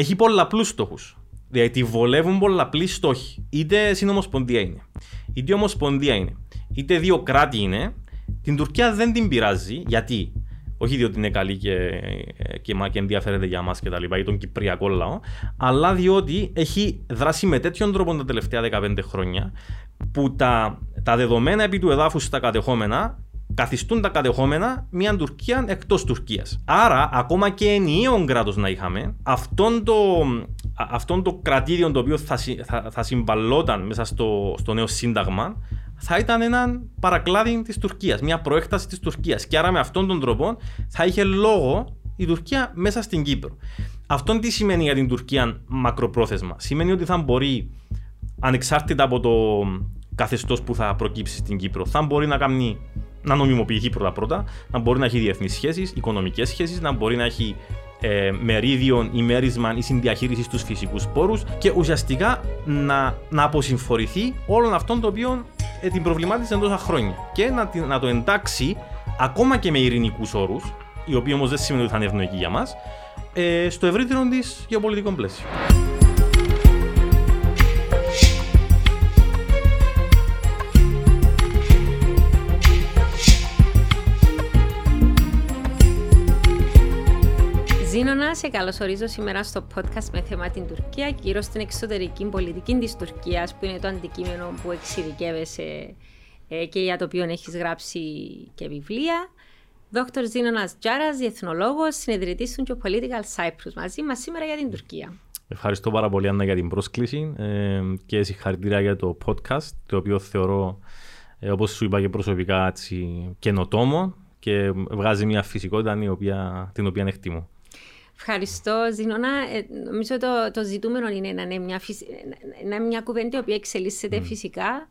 έχει πολλαπλούς στόχους. Δηλαδή τη βολεύουν πολλαπλοί στόχοι. Είτε συνομοσπονδία είναι, είτε ομοσπονδία είναι, είτε δύο κράτη είναι. Την Τουρκία δεν την πειράζει. Γιατί; Όχι διότι είναι καλή και, και, και ενδιαφέρεται για μας και τα λοιπά, ή τον Κυπριακό λαό, αλλά διότι έχει δράσει με τέτοιον τρόπο τα τελευταία 15 χρόνια που τα, τα δεδομένα επί του εδάφους στα κατεχόμενα καθιστούν τα κατεχόμενα μια Τουρκία εκτός Τουρκίας. Άρα, ακόμα και ενιαίο κράτος να είχαμε, αυτόν το, αυτόν το κρατήριο το οποίο θα, θα, θα συμβαλόταν μέσα στο, στο νέο σύνταγμα, θα ήταν ένα παρακλάδι της Τουρκίας, μια προέκταση της Τουρκίας. Και άρα με αυτόν τον τρόπο θα είχε λόγο η Τουρκία μέσα στην Κύπρο. Αυτό τι σημαίνει για την Τουρκία μακροπρόθεσμα; Σημαίνει ότι θα μπορεί, ανεξάρτητα από το καθεστώς που θα προκύψει στην Κύπρο, θα μπορεί να κάνει να νομιμοποιηθεί πρώτα-πρώτα, να μπορεί να έχει διεθνείς σχέσεις, οικονομικές σχέσεις, να μπορεί να έχει ε, μερίδιο ή μέρισμα ή συνδιαχείρισης στους φυσικούς πόρους και ουσιαστικά να, να αποσυμφορηθεί όλων αυτών το οποίο ε, την προβλημάτισε τόσα χρόνια και να, να το εντάξει ακόμα και με ειρηνικούς όρους, οι οποίοι όμως δεν σημαίνει ότι θα είναι ευνοϊκοί για μας, ε, στο ευρύτερο της γεωπολιτικό πλαίσιο. Ζήνωνα, σε καλωσορίζω σήμερα στο podcast με θέμα την Τουρκία, κυρίω στην εξωτερική πολιτική της Τουρκίας, που είναι το αντικείμενο που εξειδικεύεσαι ε, και για το οποίο έχεις γράψει και βιβλία. Δόκτωρ Ζήνωνας Τζάρας, διεθνολόγος, συνεδριτή του Geopolitical Cyprus, μαζί μας σήμερα για την Τουρκία. Ευχαριστώ πάρα πολύ, Άννα, για την πρόσκληση ε, και συγχαρητήρια για το podcast, το οποίο θεωρώ, ε, όπως σου είπα και προσωπικά, έτσι, καινοτόμο και βγάζει μια φυσικότητα την οποία, την οποία εκτιμώ. Ευχαριστώ, Ζηνώνα. Ε, νομίζω το, το ζητούμενο είναι να είναι μια, να, μια κουβέντα η οποία εξελίσσεται φυσικά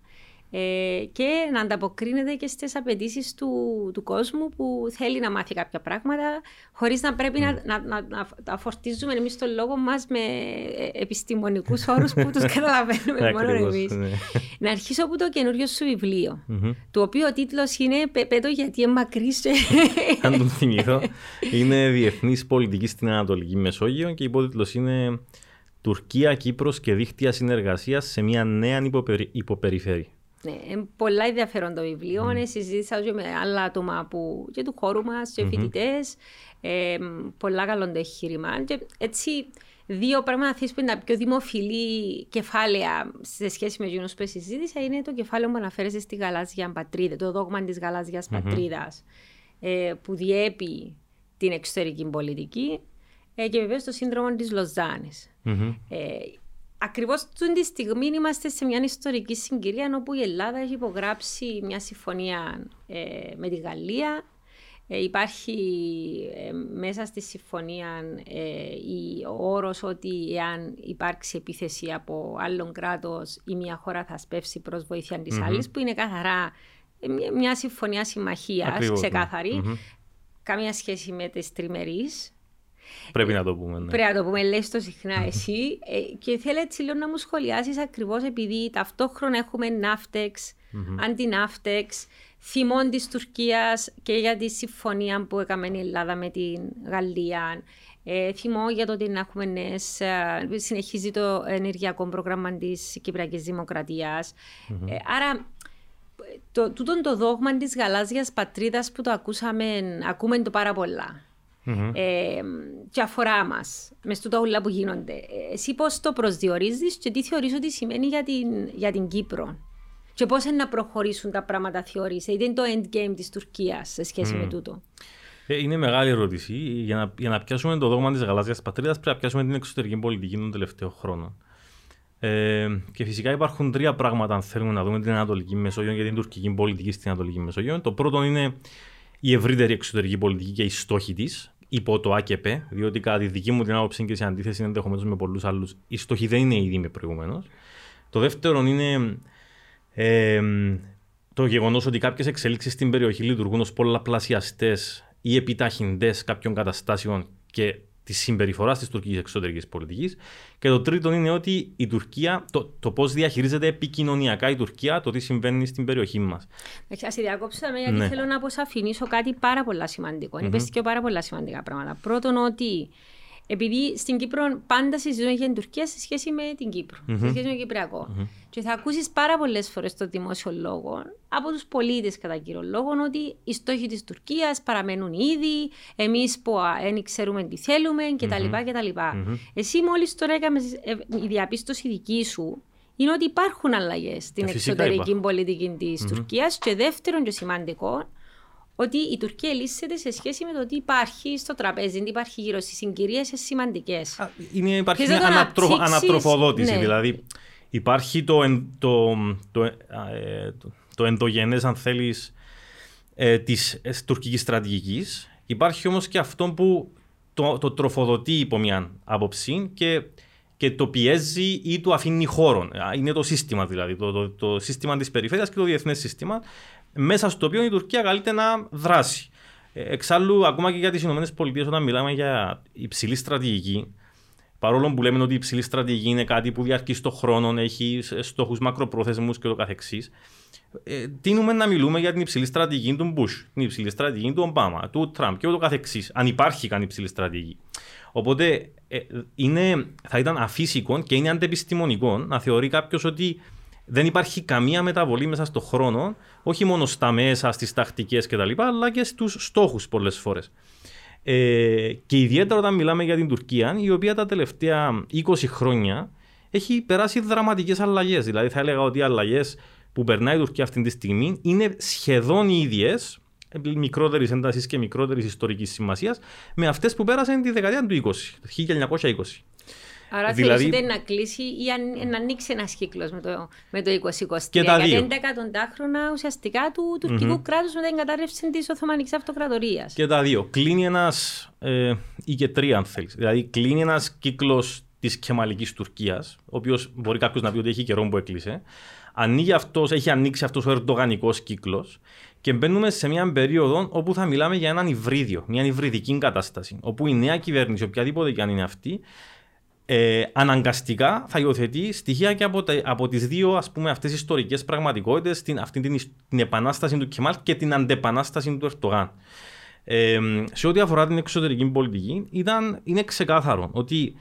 ε, και να ανταποκρίνεται και στις απαιτήσεις του, του κόσμου που θέλει να μάθει κάποια πράγματα χωρίς να πρέπει να, να, να, να, φορτίζουμε εμείς τον λόγο μας με ε, επιστημονικούς όρους που τους καταλαβαίνουμε μόνο εμείς. Ναι. να αρχίσω από το καινούριο σου βιβλίο, το οποίο ο τίτλος είναι Πέτω γιατί είναι μακρύ. Αν τον θυμηθώ, είναι Διεθνής Πολιτική στην Ανατολική Μεσόγειο και υπότιτλος είναι Τουρκία, Κύπρος και δίκτυα συνεργασίας σε μια νέα υποπεριφέρεια. Ναι, πολλά ενδιαφέρον το βιβλίο. Mm. Συζήτησα και με άλλα άτομα που, και του χώρου μας, και mm-hmm. φοιτητές. Ε, πολλά καλό το εγχείρημα. Και έτσι, δύο πράγματα που είναι τα πιο δημοφιλή κεφάλαια σε σχέση με εκείνους που συζήτησα είναι το κεφάλαιο που αναφέρεται στη γαλάζια πατρίδα, το δόγμα της γαλάζιας mm-hmm. πατρίδας ε, που διέπει την εξωτερική πολιτική ε, και βεβαίως το σύνδρομο της Λοζάνης. Mm-hmm. Ε, Ακριβώς τη στιγμή είμαστε σε μια ιστορική συγκυρία όπου η Ελλάδα έχει υπογράψει μια συμφωνία ε, με τη Γαλλία. Ε, υπάρχει ε, μέσα στη συμφωνία η, ο όρος ότι εάν υπάρξει επίθεση από άλλον κράτος η μια χώρα θα σπεύσει προς βοήθεια της mm άλλης που είναι καθαρά μια συμφωνία συμμαχίας ναι. ξεκάθαρη. Καμία σχέση με τις τριμερείς Πρέπει να το πούμε. Ναι. Πρέπει να το πούμε, λες το συχνά εσύ. Ε, και θέλω έτσι λίγο να μου σχολιάσεις ακριβώς επειδή ταυτόχρονα έχουμε ναύτεξ, αντιναύτεξ, θυμών της Τουρκίας και για τη συμφωνία που έκαμε η Ελλάδα με την Γαλλία. Ε, θυμώ για το ότι να έχουμε νέες, ε, συνεχίζει το ενεργειακό πρόγραμμα της Κυπριακής Δημοκρατίας. Ε, άρα το, τούτο το δόγμα της γαλάζιας πατρίδας που το ακούσαμε, ακούμε το πάρα πολλά mm-hmm. ε, και αφορά μας μες στο όλα που γίνονται. Ε, εσύ πώς το προσδιορίζεις και τι θεωρείς ότι σημαίνει για την, για την Κύπρο; Και πώς να προχωρήσουν τα πράγματα, θεωρείς; Είτε είναι το endgame της Τουρκίας σε σχέση mm. με τούτο. Ε, είναι μεγάλη ερώτηση. Για να, για να πιάσουμε το δόγμα της γαλάζιας πατρίδας, πρέπει να πιάσουμε την εξωτερική πολιτική των τελευταίων χρόνων. Ε, και φυσικά υπάρχουν τρία πράγματα, αν θέλουμε να δούμε την Ανατολική Μεσόγειο και την τουρκική πολιτική στην Ανατολική Μεσόγειο. Το πρώτο είναι η ευρύτερη εξωτερική πολιτική και οι στόχοι της υπό το ΑΚΠ, διότι κατά τη δική μου την άποψη και σε αντίθεση ενδεχομένως με πολλούς άλλους, οι στόχοι δεν είναι ήδη με προηγούμενο. Το δεύτερο είναι ε, το γεγονός ότι κάποιες εξελίξεις στην περιοχή λειτουργούν ως πολλαπλασιαστές ή επιταχυντές κάποιων καταστάσεων και της συμπεριφοράς της τουρκικής εξωτερικής πολιτικής. Και το τρίτο είναι ότι η Τουρκία, το, το πώς διαχειρίζεται επικοινωνιακά η Τουρκία, το τι συμβαίνει στην περιοχή μας. Α διακόψουμε γιατί ναι. θέλω να αποσαφηνίσω κάτι πάρα πολύ σημαντικό. Mm-hmm. Είπε και πάρα πολλά σημαντικά πράγματα. Πρώτον, ότι επειδή στην Κύπρο πάντα συζητούν για την Τουρκία σε σχέση με την Κύπρο, mm-hmm. σε σχέση με τον κυπριακο mm-hmm. Και θα ακούσεις πάρα πολλές φορές στο δημόσιο λόγο από τους πολίτες κατά κύριο λόγο ότι οι στόχοι της Τουρκίας παραμένουν ήδη, εμείς που δεν ξέρουμε τι θέλουμε κτλ. κτλ. Mm-hmm. Εσύ μόλις τώρα έκαμες η διαπίστωση δική σου είναι ότι υπάρχουν αλλαγές στην ε, εξωτερική πολιτική της mm-hmm. Τουρκίας. Και δεύτερον, και σημαντικό, ότι η Τουρκία λύσεται σε σχέση με το τι υπάρχει στο τραπέζι, τι υπάρχει γύρω στις συγκυρίες σημαντικές. Υπάρχει μια ανατρο, ανατροφοδότηση. Ναι. Δηλαδή, υπάρχει το, το, το, ε, το, το ενδογενέ, αν θέλεις, ε, της ε, τουρκικής στρατηγικής. Υπάρχει όμως και αυτό που το, το τροφοδοτεί υπό μια άποψη και, και το πιέζει ή του αφήνει χώρο. Είναι το σύστημα δηλαδή, το, το, το σύστημα της περιφέρειας και το διεθνές σύστημα μέσα στο οποίο η Τουρκία καλείται να δράσει. Ε, εξάλλου, ακόμα και για τις ΗΠΑ, όταν μιλάμε για υψηλή στρατηγική, παρόλο που λέμε ότι η υψηλή στρατηγική είναι κάτι που διαρκεί στον χρόνο, έχει στόχους μακροπρόθεσμους κ.ο.κ. Ε, τίνουμε να μιλούμε για την υψηλή στρατηγική του Μπούς, την υψηλή στρατηγική του Ομπάμα, του Τραμπ και ούτω καθεξής, αν υπάρχει καν υψηλή στρατηγική. Οπότε ε, είναι, θα ήταν αφύσικο και είναι αντεπιστημονικό να θεωρεί κάποιος ότι δεν υπάρχει καμία μεταβολή μέσα στον χρόνο, όχι μόνο στα μέσα, στις τακτικές κτλ., αλλά και στους στόχους πολλές φορές. Ε, και ιδιαίτερα όταν μιλάμε για την Τουρκία, η οποία τα τελευταία 20 χρόνια έχει περάσει δραματικές αλλαγές. Δηλαδή, θα έλεγα ότι οι αλλαγές που περνάει η Τουρκία αυτή τη στιγμή είναι σχεδόν οι ίδιες, μικρότερης έντασης και μικρότερης ιστορικής σημασίας, με αυτές που πέρασαν τη δεκαετία του 20, 1920. Άρα δηλαδή... θέλετε να κλείσει ή να ανοίξει ένας κύκλος με το, με το 2023. Και τα δύο. Γιατί εκατοντάχρονα ουσιαστικά του τουρκικού mm-hmm. κράτους με την κατάρρευση της Οθωμανικής Αυτοκρατορίας. Και τα δύο. Κλείνει ένας. Ε, ή και τρία, αν θέλεις. Δηλαδή, κλείνει ένας κύκλος της κεμαλικής Τουρκίας, ο οποίος μπορεί κάποιος να πει ότι έχει καιρό που έκλεισε. Ανοίγει αυτός, έχει ανοίξει αυτός ο ερντογανικός κύκλος και μπαίνουμε σε μια περίοδο όπου θα μιλάμε για έναν υβρίδιο, μια υβριδική κατάσταση. Όπου η νέα κυβέρνηση, οποιαδήποτε και αν είναι αυτή, ε, αναγκαστικά θα υιοθετεί στοιχεία και από, τα, από τις δύο ας πούμε αυτές ιστορικές πραγματικότητες την, αυτή την, την επανάσταση του Κεμάλ και την αντεπανάσταση του Ερτογάν. Ε, σε ό,τι αφορά την εξωτερική πολιτική ήταν, είναι ξεκάθαρο ότι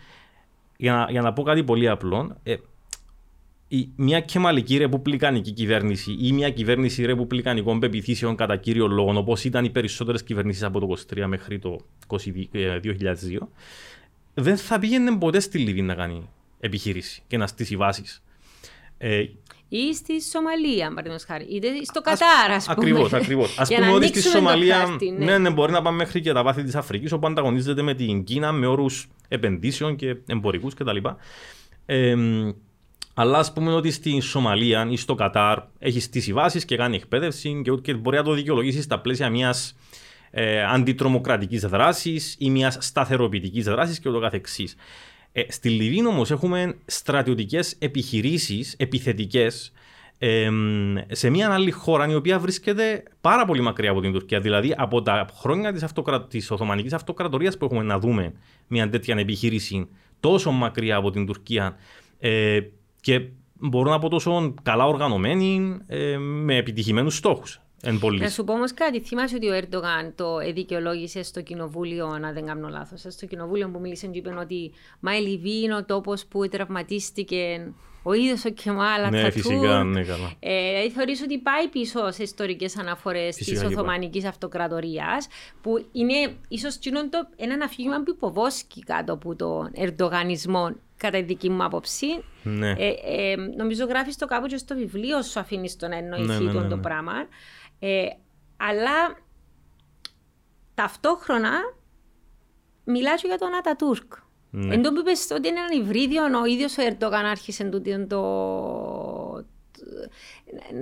για να, για να πω κάτι πολύ απλό ε, η, μια κεμαλική ρεπουμπλικανική κυβέρνηση ή μια κυβέρνηση ρεπουμπλικανικών πεπιθήσεων κατά κύριο λόγο όπως ήταν οι περισσότερες κυβερνήσεις από το 2023 μέχρι το 2002 δεν θα πήγαινε ποτέ στη Λιβύη να κάνει επιχείρηση και να στήσει βάσεις. Ε, ή στη Σομαλία, παραδείγματος χάρη. Είτε στο Κατάρ, ας πούμε. Ακριβώς, ακριβώς. Α πούμε ότι στη Σομαλία. ναι. ναι, ναι, μπορεί να πάμε μέχρι και τα βάθη της Αφρικής, όπου ανταγωνίζεται με την Κίνα με όρους επενδύσεων και εμπορικούς κτλ. Ε, αλλά ας πούμε ότι στη Σομαλία ή στο Κατάρ έχει στήσει βάσεις και κάνει εκπαίδευση και, και μπορεί να το δικαιολογήσει στα πλαίσια μιας ε, αντιτρομοκρατικής δράσης ή μιας σταθεροποιητικής δράσης και ούτω καθεξής. Ε, στη Λιβύη όμως έχουμε στρατιωτικές επιχειρήσεις επιθετικές ε, σε μια άλλη χώρα η οποία βρίσκεται πάρα πολύ μακριά από την Τουρκία. Δηλαδή από τα χρόνια της, αυτοκρα... της Οθωμανικής Αυτοκρατορίας που έχουμε να δούμε μια τέτοια επιχείρηση τόσο μακριά από την Τουρκία ε, και μπορώ να πω τόσο καλά οργανωμένη ε, με επιτυχημένους στόχους. Να σου πω όμως κάτι. Θυμάσαι ότι ο Ερντογάν το δικαιολόγησε στο κοινοβούλιο, αν δεν κάνω λάθος. Στο κοινοβούλιο που μίλησε και είπε ότι Μα η Λιβύη είναι ο τόπος που τραυματίστηκε ο ίδιος ο Κεμάλ Ναι, φυσικά, ναι, καλά. Ε, θεωρείς ότι πάει πίσω σε ιστορικές αναφορές της Οθωμανικής Αυτοκρατορίας, που είναι ίσως ένα αφήγημα που υποβόσκει κάτω από τον Ερντογανισμό κατά τη δική μου άποψη. Ναι. Ε, ε, νομίζω γράφεις το κάπου και στο βιβλίο σου αφήνεις το να εννοηθεί ναι, ναι, ναι, το ναι. πράγμα. Ε, αλλά ταυτόχρονα μιλάω για τον Ατατούρκ. Ναι. Εν τω που είπες ότι είναι ένα υβρίδιο, ο ίδιος ο Ερντογάν άρχισε το, το,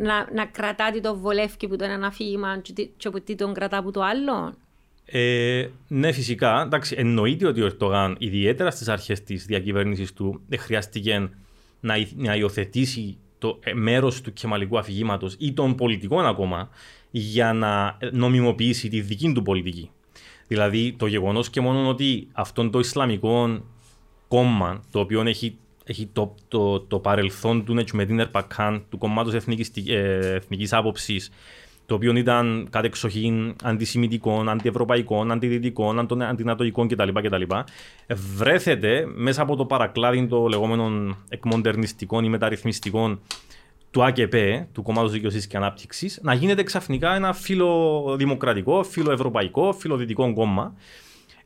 να, να κρατάτε το βολεύκι που το ένα αφήγημα και από τι τον κρατά από το άλλο. Ε, ναι, φυσικά. Εντάξει, εννοείται ότι ο Ερντογάν, ιδιαίτερα στις αρχές της διακυβέρνησης του, χρειάστηκε να, να υιοθετήσει το ε, μέρος του κεμαλικού αφηγήματος ή των πολιτικών ακόμα για να νομιμοποιήσει τη δική του πολιτική. Δηλαδή το γεγονός και μόνο ότι αυτό το Ισλαμικό κόμμα, το οποίο έχει, έχει το, το, το παρελθόν του με την Ερπακάν, του κομμάτους εθνικής ε, εθνικής άποψης, το οποίο ήταν κατεξοχήν αντισημιτικών, αντιευρωπαϊκών, αντιδυτικών, αντινατοικών κτλ. κτλ. Βρέθεται μέσα από το παρακλάδι των λεγόμενων εκμοντερνιστικών ή μεταρρυθμιστικών του ΑΚΠ, του Κομμάτου Δικαιοσύνης και Ανάπτυξης, να γίνεται ξαφνικά ένα φιλοδημοκρατικό, φιλοευρωπαϊκό, φιλοδυτικό κόμμα.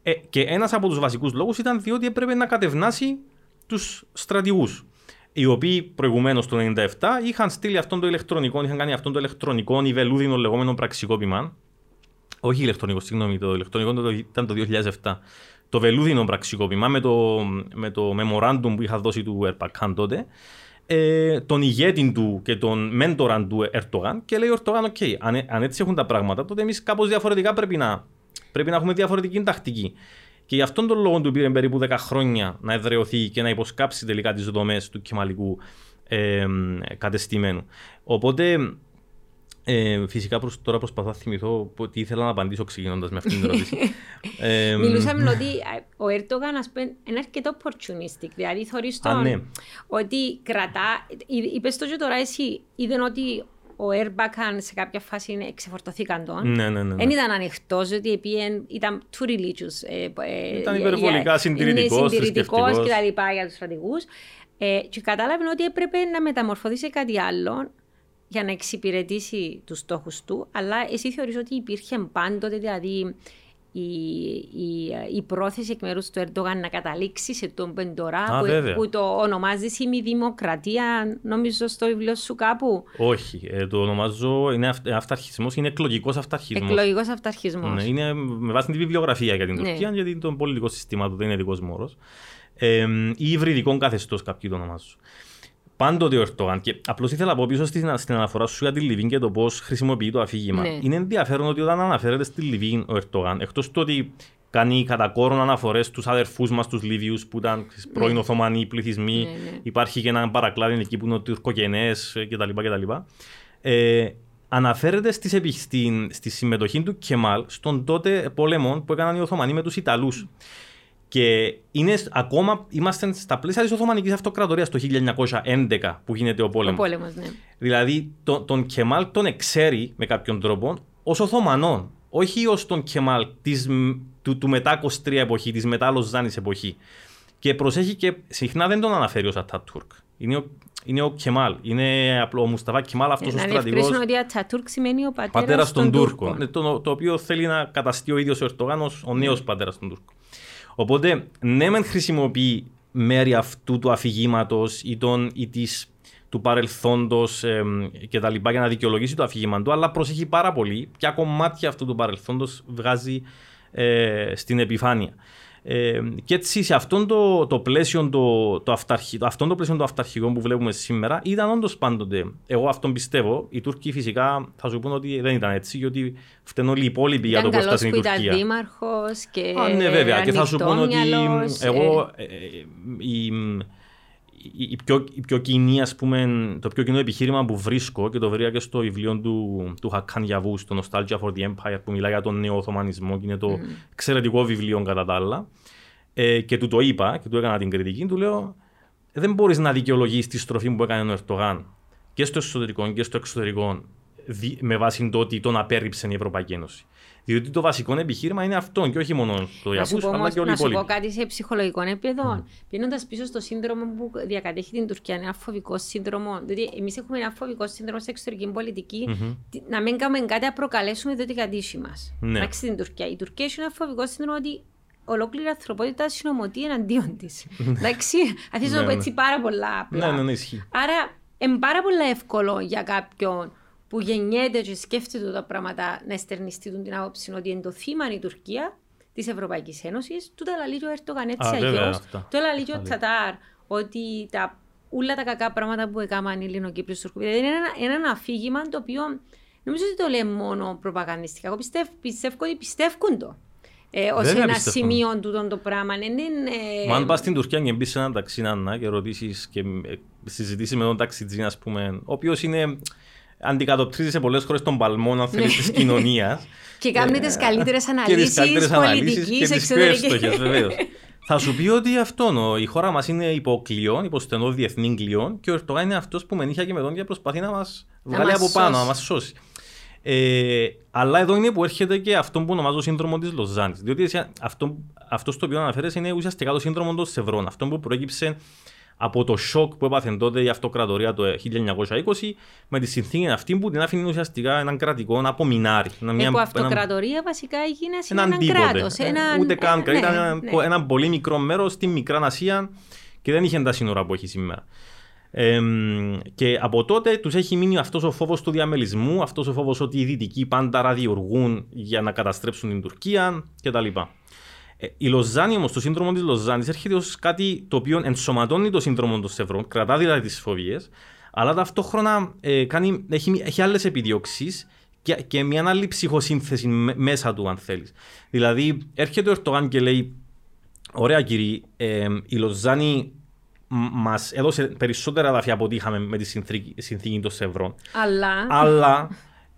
Ε, και ένας από τους βασικούς λόγους ήταν διότι έπρεπε να κατευνάσει τους στρατηγούς. Οι οποίοι προηγουμένως το 1997 είχαν στείλει αυτόν το ηλεκτρονικό, είχαν κάνει αυτόν το ηλεκτρονικό ή βελούδινο λεγόμενο πραξικόπημα. Όχι ηλεκτρονικό, συγγνώμη, το ηλεκτρονικό ήταν το 2007. Το βελούδινο πραξικόπημα με το, με το memorandum που είχαν δώσει του Ερμπακάν τότε ε, τον ηγέτη του και τον μέντορα του Ερντογάν και λέει ο Ερντογάν, OK, okay, αν, αν, έτσι έχουν τα πράγματα, τότε εμείς κάπως διαφορετικά πρέπει να, πρέπει να έχουμε διαφορετική τακτική. Και γι' αυτόν τον λόγο του πήρε περίπου 10 χρόνια να εδραιωθεί και να υποσκάψει τελικά τις δομές του κεμαλικού ε, κατεστημένου. Οπότε ε, φυσικά προς, τώρα προσπαθώ να θυμηθώ τι ήθελα να απαντήσω ξεκινώντας με αυτήν την ερώτηση. ε, Μιλούσαμε ότι ο Ερτογάν είναι αρκετό opportunistic. Δηλαδή θεωρείς τον ναι. ότι κρατά. Είπες το και τώρα εσύ, είδαν ότι ο Ερμπακάν σε κάποια φάση εξεφορτωθήκαν τον. Ναι, ναι, ναι. Δεν ήταν ανοιχτός, ότι ήταν too religious. Ε, ε, ήταν υπερβολικά συντηρητικός. Συντηρητικός και τα λοιπά για τους στρατηγούς. Ε, και κατάλαβε ότι έπρεπε να μεταμορφωθεί σε κάτι άλλο για να εξυπηρετήσει τους στόχους του, αλλά εσύ θεωρείς ότι υπήρχε πάντοτε δηλαδή η, η, η πρόθεση εκ μέρους του Ερντογάν να καταλήξει σε τον Πεντορά που, που, το ονομάζει δημοκρατία, νομίζω στο βιβλίο σου κάπου; Όχι, ε, το ονομάζω είναι αυταρχισμός, είναι εκλογικός αυταρχισμός. Εκλογικός αυταρχισμός. Ναι, είναι με βάση τη βιβλιογραφία για την ναι. Τουρκία, γιατί το πολιτικό σύστημα του δεν είναι δικός μου Ε, ή υβριδικό καθεστώς, κάποιοι το ονομάζουν πάντοτε ο Ερτογάν. Και απλώς ήθελα να πω πίσω στην, στην αναφορά σου για τη Λιβύη και το πώς χρησιμοποιεί το αφήγημα. Ναι. Είναι ενδιαφέρον ότι όταν αναφέρεται στη Λιβύη ο Ερτογάν, εκτός του ότι κάνει κατά κόρον αναφορές στους αδερφούς μας, τους Λίβιους, που ήταν ναι. πρώην Οθωμανοί πληθυσμοί. Ναι, ναι. Υπάρχει και ένα παρακλάδι εκεί που είναι τουρκογενές κτλ. κτλ. Ε, αναφέρεται στη, στη συμμετοχή του Κεμάλ στον τότε πόλεμο που έκαναν οι Οθωμανοί με τους Ιταλούς. Και είναι, ακόμα είμαστε στα πλαίσια της Οθωμανικής Αυτοκρατορίας το 1911 που γίνεται ο πόλεμος. Ο πόλεμος, ναι. Δηλαδή το, τον Κεμάλ τον εξέρει με κάποιον τρόπο ως Οθωμανών. Όχι ως τον Κεμάλ της, του, του μετά 23 εποχή, της μετά Λοζάνη εποχή. Και προσέχει και συχνά δεν τον αναφέρει ως Ατατούρκ. Είναι ο, είναι ο Κεμάλ. Είναι απλό ο Μουσταβά Κεμάλ αυτός ο στρατηγό. Να ότι Ατατούρκ σημαίνει ο πατέρας των Τούρκων. Ναι, το, το, οποίο θέλει να καταστεί ο ίδιος ο Ερτογάν ο νέος ναι. πατέρας των Τούρκων. Οπότε, ναι, μεν χρησιμοποιεί μέρη αυτού του αφηγήματος ή, ή της, του παρελθόντος ε, και τα λοιπά για να δικαιολογήσει το αφήγημα του, αλλά προσέχει πάρα πολύ ποια κομμάτια αυτού του παρελθόντος βγάζει ε, στην επιφάνεια. Ε, και έτσι σε αυτόν το, το πλαίσιο το, το, αυταρχι, αυτόν το πλαίσιο το αυταρχικό που βλέπουμε σήμερα ήταν όντως πάντοτε. Εγώ αυτόν πιστεύω. Οι Τούρκοι φυσικά θα σου πούνε ότι δεν ήταν έτσι, γιατί φταίνουν όλοι οι υπόλοιποι για το πώ ήταν η Τουρκία. Ήταν δήμαρχος και. Α, ναι, βέβαια. Και θα σου πούνε ότι εγώ. Ε, ε, η, η, πιο, η πιο κοινή, ας πούμε, το πιο κοινό επιχείρημα που βρίσκω και το βρήκα και στο βιβλίο του, του Χακάν Γιαβού, στο Nostalgia for the Empire, που μιλάει για τον νέο Οθωμανισμό και είναι το mm. εξαιρετικό βιβλίο κατά τα άλλα. Ε, και του το είπα και του έκανα την κριτική, του λέω δεν μπορείς να δικαιολογήσει τη στροφή που έκανε ο Ερτογάν και στο εσωτερικό και στο εξωτερικό με βάση το ότι τον απέρριψε η Ευρωπαϊκή Ένωση. Διότι το βασικό επιχείρημα είναι αυτό και όχι μόνο το Ιαπούς, αλλά και όλοι οι Να σου πω κάτι σε ψυχολογικό επίπεδο. Mm. Πηγαίνοντα πίσω στο σύνδρομο που διακατέχει την Τουρκία, ένα φοβικό σύνδρομο. Διότι εμείς έχουμε ένα φοβικό σύνδρομο σε εξωτερική πολιτική, mm-hmm. να μην κάνουμε κάτι να προκαλέσουμε το κατήση μας. Ναι. Εντάξει, την Τουρκία. Η Τουρκία έχει ένα φοβικό σύνδρομο ότι ολόκληρη η ανθρωπότητα συνομωτεί εναντίον της. Εντάξει, αφήσω να πω έτσι πάρα πολλά απλά. Ναι, ναι, ναι, ισχύει. Άρα, είναι πάρα πολύ εύκολο για κάποιον που γεννιέται και σκέφτεται τα πράγματα να εστερνιστεί την άποψη ότι είναι το θύμα η Τουρκία της Ευρωπαϊκής Ένωσης, του τα λαλεί ο Ερτογάν έτσι αλλιώς. Το λαλεί ο Τσατάρ ότι τα, όλα τα κακά πράγματα που έκαναν οι Ελληνοκύπριοι Τουρκοί. Δηλαδή είναι ένα, ένα αφήγημα το οποίο νομίζω ότι το λέει μόνο προπαγανδιστικά. Εγώ πιστεύω, πιστεύω ότι πιστεύουν το. Ε, Ω ένα σημείο του το πράγμα. Ναι, ναι, ναι. Μα αν πας στην Τουρκία και μπεις σε ένα ταξί και ρωτήσεις και ε, συζητήσεις με τον ταξιτζή, ας πούμε, ο οποίος είναι αντικατοπτρίζει σε πολλές χώρε τον παλμό αν θέλεις, της κοινωνίας. και κάνει τις καλύτερες αναλύσεις πολιτικής, εξωτερική. βεβαίως. Θα σου πει ότι αυτό η χώρα μας είναι υπό κλειόν, υπό στενό διεθνή κλειόν και ο Ερτογάν είναι αυτός που με νύχια και με δόντια προσπαθεί να μας βγάλει από πάνω, να μας σώσει. Ε, αλλά εδώ είναι που έρχεται και αυτό που ονομάζω σύνδρομο της Λοζάνης. Διότι αυτό, αυτός στο οποίο αναφέρεσαι είναι ουσιαστικά το σύνδρομο των Σευρών. Αυτό που προέκυψε από το σοκ που έπαθε τότε η αυτοκρατορία το 1920 με τη συνθήκη αυτή που την άφηνε ουσιαστικά έναν κρατικό απομεινάρι. Μια, από αυτοκρατορία ένα, βασικά έγινε έναν, έναν κράτος. Ε, έναν, ούτε καν ε, ναι, ήταν ένα, ναι. ένα πολύ μικρό μέρος στη Μικρά Ασία και δεν είχε τα σύνορα που έχει σήμερα. Ε, και από τότε τους έχει μείνει αυτός ο φόβος του διαμελισμού, αυτός ο φόβος ότι οι Δυτικοί πάντα ραδιοργούν για να καταστρέψουν την Τουρκία κτλ. Ε, η Λοζάνη όμως, το σύνδρομο της Λοζάνης, έρχεται ως κάτι το οποίο ενσωματώνει το σύνδρομο των Σευρών, κρατά δηλαδή τις φοβίες, αλλά ταυτόχρονα ε, κάνει, έχει, έχει άλλες επιδιώξεις και, και μια άλλη ψυχοσύνθεση μέσα του, αν θέλεις. Δηλαδή, έρχεται ο Ερτογάν και λέει: Ωραία, κύριε, ε, η Λοζάνη μας έδωσε περισσότερα εδάφια από ό,τι είχαμε με τη συνθήκη, συνθήκη των Σευρών. Αλλά. Αλλά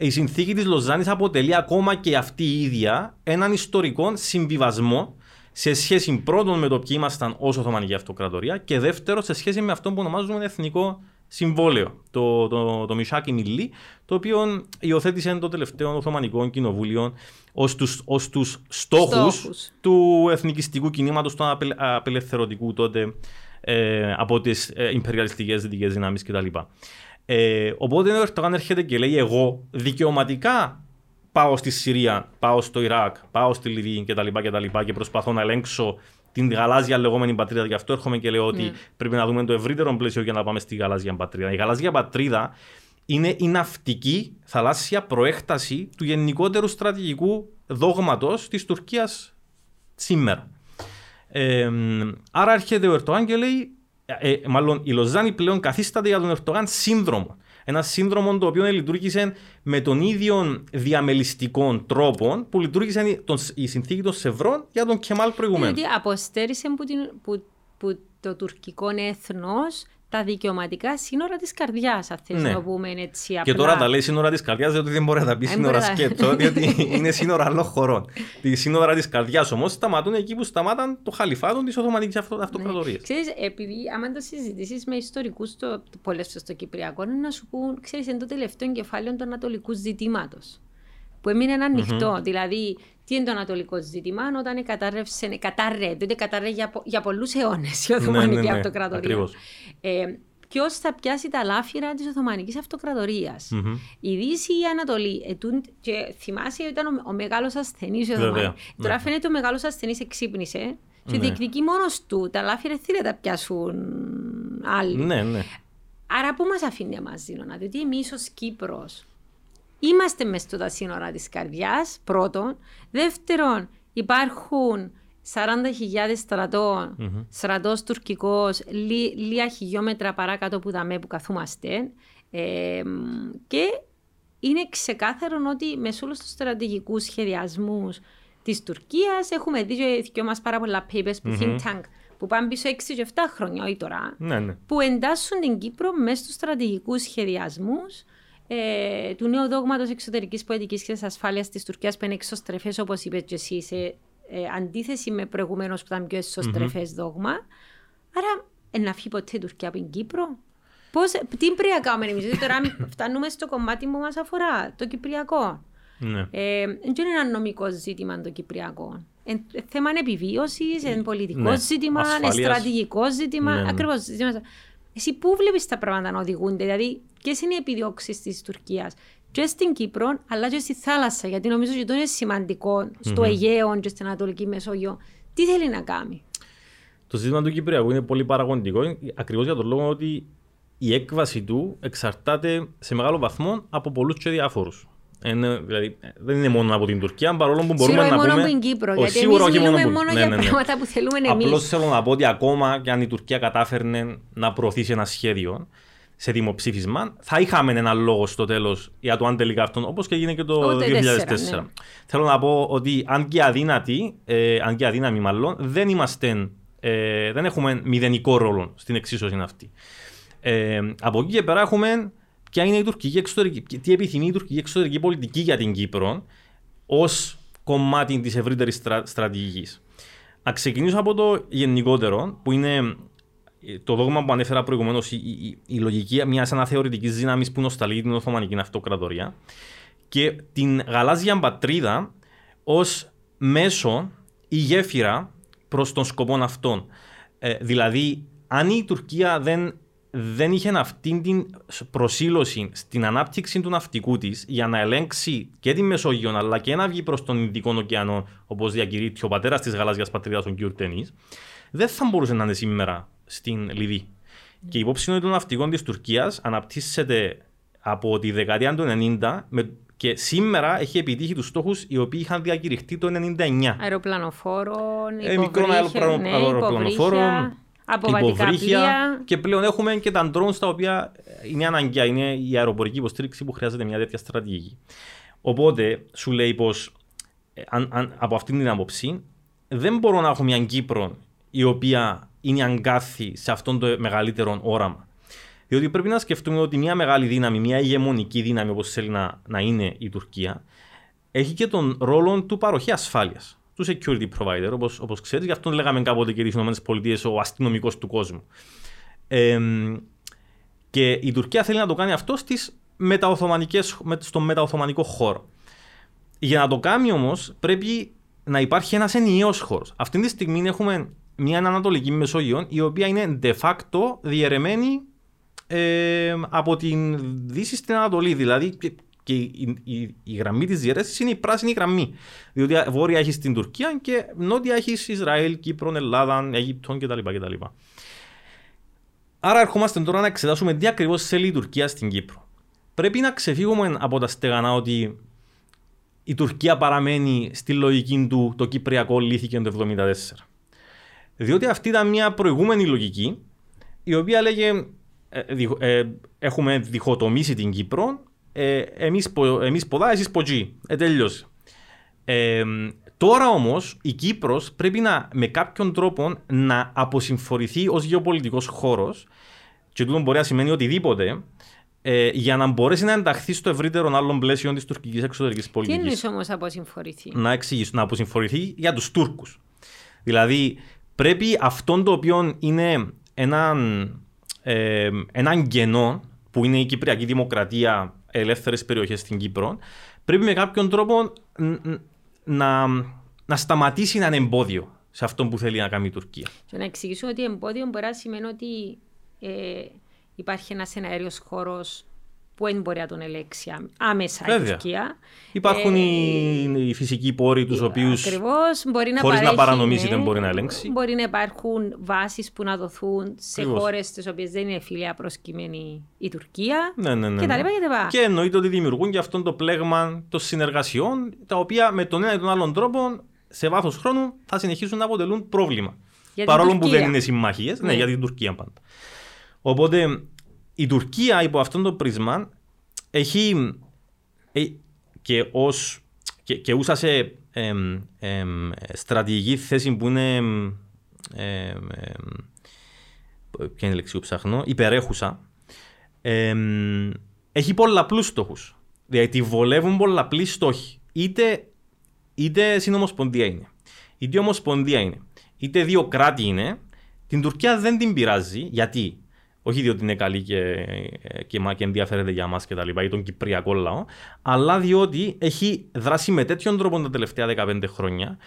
η συνθήκη της Λοζάνης αποτελεί ακόμα και αυτή η ίδια έναν ιστορικό συμβιβασμό σε σχέση πρώτον με το ποιοι ήμασταν ως Οθωμανική Αυτοκρατορία και δεύτερον σε σχέση με αυτό που ονομάζουμε εθνικό συμβόλαιο, το, το, το Μισάκι Μιλή, το οποίο υιοθέτησε το τελευταίο Οθωμανικό Κοινοβούλιο ως τους ως τους στόχους, του εθνικιστικού κινήματος του απελευθερωτικού τότε ε, από τις ε, υπεριαλιστικές δυτικές δυνάμεις κτλ. Ε, οπότε ο Ερτογάν έρχεται και λέει: Εγώ δικαιωματικά πάω στη Συρία, πάω στο Ιράκ, πάω στη Λιβύη κτλ. Και, και, και προσπαθώ να ελέγξω την γαλάζια λεγόμενη πατρίδα. Γι' αυτό έρχομαι και λέω ότι ναι. πρέπει να δούμε το ευρύτερο πλαίσιο για να πάμε στη γαλάζια πατρίδα. Η γαλάζια πατρίδα είναι η ναυτική θαλάσσια προέκταση του γενικότερου στρατηγικού δόγματος της Τουρκίας σήμερα. Ε, άρα έρχεται ο Ερτογάν και λέει ε, ε, μάλλον η Λοζάνη πλέον καθίσταται για τον Ερτογάν σύνδρομο. Ένα σύνδρομο το οποίο λειτουργήσε με τον ίδιο διαμελιστικό τρόπο που λειτουργήσε η συνθήκη των Σευρών για τον Κεμάλ προηγουμένως. Δηλαδή αποστέρισε που, που, που το τουρκικό έθνος τα δικαιωματικά σύνορα της καρδιάς, αν θες ναι. να πούμε έτσι απλά. Και τώρα τα λέει σύνορα της καρδιάς, διότι δεν μπορεί να τα πει σύνορα σκέτο, διότι είναι σύνορα άλλων χωρών. Τη σύνορα της καρδιάς όμως σταματούν εκεί που σταμάταν το χαλιφάτο της Οθωμανική Αυτοκρατορία. Ναι. Ξέρεις, επειδή άμα το συζητήσεις με ιστορικούς πολλές στο Κυπριακό, είναι να σου πούν, ξέρεις, είναι το τελευταίο κεφάλαιο του Ανατολικού ζητήματος. Που έμεινε ανοιχτό. Mm-hmm. Δηλαδή, τι είναι το ανατολικό ζήτημα, όταν κατάρρευσε, κατάρρε, διότι κατάρρε για, για πολλούς αιώνες η Οθωμανική ναι, ναι, ναι, Αυτοκρατορία. Ε, Ποιος θα πιάσει τα λάφυρα της Οθωμανικής Αυτοκρατορίας; Mm-hmm. Η Δύση ή η Ανατολή; Ετούν, και θυμάσαι ήταν ο, ο μεγάλος ασθενής η Οθωμανική. Τώρα φαίνεται ο μεγάλος ασθενής εξύπνησε και ναι. διεκδικεί μόνος του. Τα λάφυρα δεν θα τα πιάσουν άλλοι. Ναι, ναι. Άρα πού μας αφήνει εμάς, Ζήνονα, διότι εμείς ως Κύπρος είμαστε μέσα στα σύνορα της καρδιάς, πρώτον. Δεύτερον, υπάρχουν 40.000 στρατών, mm-hmm. στρατός τουρκικός, λίγα χιλιόμετρα παράκατω που δαμε που καθούμαστε. Ε, και είναι ξεκάθαρο ότι μες όλους τους στρατηγικούς σχεδιασμούς της Τουρκίας έχουμε δει και μας πάρα πολλά papers που mm-hmm. think tank που πάνε πίσω 6 και 7 χρόνια, όχι τώρα, ναι, ναι. που εντάσσουν την Κύπρο μέσα στους στρατηγικούς σχεδιασμούς ε, του νέου δόγματος εξωτερικής πολιτικής και ασφάλειας της Τουρκίας που είναι εξωστρεφές, όπως είπες και εσύ, σε ε, αντίθεση με προηγουμένως που ήταν πιο εσωστρεφέ mm-hmm. δόγμα. Άρα, να φύγει ποτέ η Τουρκία από την Κύπρο; Πώς, τι πρέπει να κάνουμε εμείς, δηλαδή τώρα φτάνουμε στο κομμάτι που μας αφορά, το Κυπριακό. Ναι. Ε, δεν είναι ένα νομικό ζήτημα το Κυπριακό. Ε, θέμα επιβίωσης, είναι πολιτικό ναι. ζήτημα, είναι στρατηγικό ζήτημα. Ναι, ναι. Ακριβώς. Εσύ πού βλέπεις τα πράγματα να οδηγούνται, δηλαδή ποιες είναι οι επιδιώξεις της Τουρκίας; Και στην Κύπρο, αλλά και στη θάλασσα, γιατί νομίζω ότι το είναι σημαντικό στο mm-hmm. Αιγαίο και στην Ανατολική Μεσόγειο. Τι θέλει να κάνει; Το ζήτημα του Κυπριακού είναι πολύ παραγωγικό, ακριβώς για τον λόγο ότι η έκβαση του εξαρτάται σε μεγάλο βαθμό από πολλούς και διάφορους. Είναι, δηλαδή, δεν είναι μόνο από την Τουρκία, παρόλο που μπορούμε Σίγουρα να μόνο πούμε... από την Κύπρο, γιατί εμείς μιλούμε μόνο, μόνο ναι, για ναι, ναι. πράγματα που θέλουμε εμείς. Απλώς θέλω να πω ότι ακόμα και αν η Τουρκία κατάφερνε να προωθήσει ένα σχέδιο σε δημοψήφισμα, θα είχαμε ένα λόγο στο τέλος για το αν τελικά αυτό, όπως και έγινε και το 2004. Ναι. Θέλω να πω ότι αν και αδύνατοι, ε, αν και αδύναμοι μάλλον, δεν είμαστε, ε, δεν έχουμε μηδενικό ρόλο στην εξίσωση αυτή. Ε, από εκεί και πέρα έχουμε ποια είναι η τουρκική εξωτερική, τι επιθυμεί η τουρκική εξωτερική πολιτική για την Κύπρο ως κομμάτι της ευρύτερης στρα, στρατηγικής. Να ξεκινήσω από το γενικότερο, που είναι το δόγμα που ανέφερα προηγουμένως, η, η, η, λογική μιας αναθεωρητικής δύναμης που νοσταλεί την Οθωμανική Αυτοκρατορία. και την γαλάζια πατρίδα ως μέσο ή γέφυρα προς τον σκοπό αυτόν. Ε, δηλαδή, αν η Τουρκία δεν, δεν είχε αυτή την προσήλωση στην ανάπτυξη του ναυτικού της για να ελέγξει και τη Μεσόγειο αλλά και να βγει προς τον Ινδικό ωκεανό, όπως διακηρύττει ο πατέρας της γαλάζιας πατρίδας, τον κ. Τενής, δεν θα μπορούσε να είναι σήμερα στην Λιβύη. Και η υπόψη είναι ότι το ναυτικός της Τουρκίας αναπτύσσεται από τη δεκαετία του 90 με, και σήμερα έχει επιτύχει τους στόχους οι οποίοι είχαν διακηρυχθεί το 99. Αεροπλανοφόρο, ε, μικρό αεροπλανοφόρο, υποβρύχια και πλέον έχουμε και τα drones τα οποία είναι αναγκαία, είναι η αεροπορική υποστήριξη που χρειάζεται μια τέτοια στρατηγική. Οπότε σου λέει πως ε, από αυτήν την άποψη δεν μπορώ να έχω μια Κύπρο η οποία είναι αγκάθη σε αυτόν το μεγαλύτερο όραμα. Διότι πρέπει να σκεφτούμε ότι μια μεγάλη δύναμη, μια ηγεμονική δύναμη όπως θέλει να, να είναι η Τουρκία, έχει και τον ρόλο του παροχή ασφάλειας. Του security provider, όπως όπως ξέρεις, γι' αυτό λέγαμε κάποτε και τις ΗΠΑ ο αστυνομικός του κόσμου. Ε, και η Τουρκία θέλει να το κάνει αυτό στις στον μεταοθωμανικό χώρο. Για να το κάνει όμως, πρέπει να υπάρχει ένας ενιαίος χώρος. Αυτή τη στιγμή έχουμε μια Ανατολική Μεσόγειο η οποία είναι de facto διαιρεμένη ε, από την Δύση στην Ανατολή. Δηλαδή και η, η, η γραμμή της διαιρέση είναι η πράσινη γραμμή. Διότι βόρεια έχεις την Τουρκία και νότια έχεις Ισραήλ, Κύπρο, Ελλάδα, Αίγυπτο κτλ. κτλ. Άρα ερχόμαστε τώρα να εξετάσουμε τι ακριβώς θέλει η Τουρκία στην Κύπρο. Πρέπει να ξεφύγουμε από τα στεγανά ότι η Τουρκία παραμένει στη λογική του το Κυπριακό λύθηκε το 1974. Διότι αυτή ήταν μια προηγούμενη λογική η οποία λέγε ε, ε, έχουμε διχοτομήσει την Κύπρο ε, εμείς, εμείς ποδά, εσείς ποτζί. Ε, τελειώσει. Ε, τώρα όμως η Κύπρος πρέπει να με κάποιον τρόπο να αποσυμφορηθεί ως γεωπολιτικός χώρος και τούτο μπορεί να σημαίνει οτιδήποτε ε, για να μπορέσει να ενταχθεί στο ευρύτερο άλλων πλαίσιο της τουρκικής εξωτερικής πολιτικής. Τι είναι όμως αποσυμφορηθεί; Να εξηγήσω, να αποσυμφορηθεί για τους Τούρκους. Δηλαδή, πρέπει αυτόν το οποίο είναι έναν, ε, έναν κενό που είναι η Κυπριακή Δημοκρατία, ελεύθερες περιοχές στην Κύπρο, πρέπει με κάποιον τρόπο να, να σταματήσει να είναι εμπόδιο σε αυτό που θέλει να κάνει η Τουρκία. Και να εξηγήσω ότι εμπόδιο μπορεί να σημαίνει ότι ε, υπάρχει ένας εναέριος χώρος που δεν μπορεί να τον ελέγξει άμεσα Βέβαια. η Τουρκία. Υπάρχουν ε, οι, φυσικοί πόροι τους οποίους χωρίς να παρανομήσει δεν μπορεί να ελέγξει. Μπορεί να υπάρχουν βάσεις που να δοθούν σε χώρες τι οποίες δεν είναι φιλία προσκυμένη η Τουρκία. Ναι, ναι, ναι, και τα ναι. λοιπά και τα Και εννοείται ότι δημιουργούν και αυτό το πλέγμα των συνεργασιών, τα οποία με τον ένα ή τον άλλον τρόπο σε βάθος χρόνου θα συνεχίσουν να αποτελούν πρόβλημα. Για Παρόλο που δεν είναι συμμαχίες, ναι. ναι, για την Τουρκία πάντα. Οπότε η Τουρκία υπό αυτόν τον πρίσμα έχει ε, και, ως, και, και ούσα σε στρατηγική θέση που είναι ε, ποια είναι η λέξη που ψάχνω, υπερέχουσα, έχει πολλαπλούς στόχους. Δηλαδή τη βολεύουν πολλαπλοί στόχοι. Είτε, είτε συνομοσπονδία είναι, είτε ομοσπονδία είναι, είτε δύο κράτη είναι, την Τουρκία δεν την πειράζει. Γιατί όχι διότι είναι καλή και, και, και ενδιαφέρεται για μας και τα λοιπά, ή τον Κυπριακό λαό, αλλά διότι έχει δράσει με τέτοιον τρόπο τα τελευταία 15 χρόνια,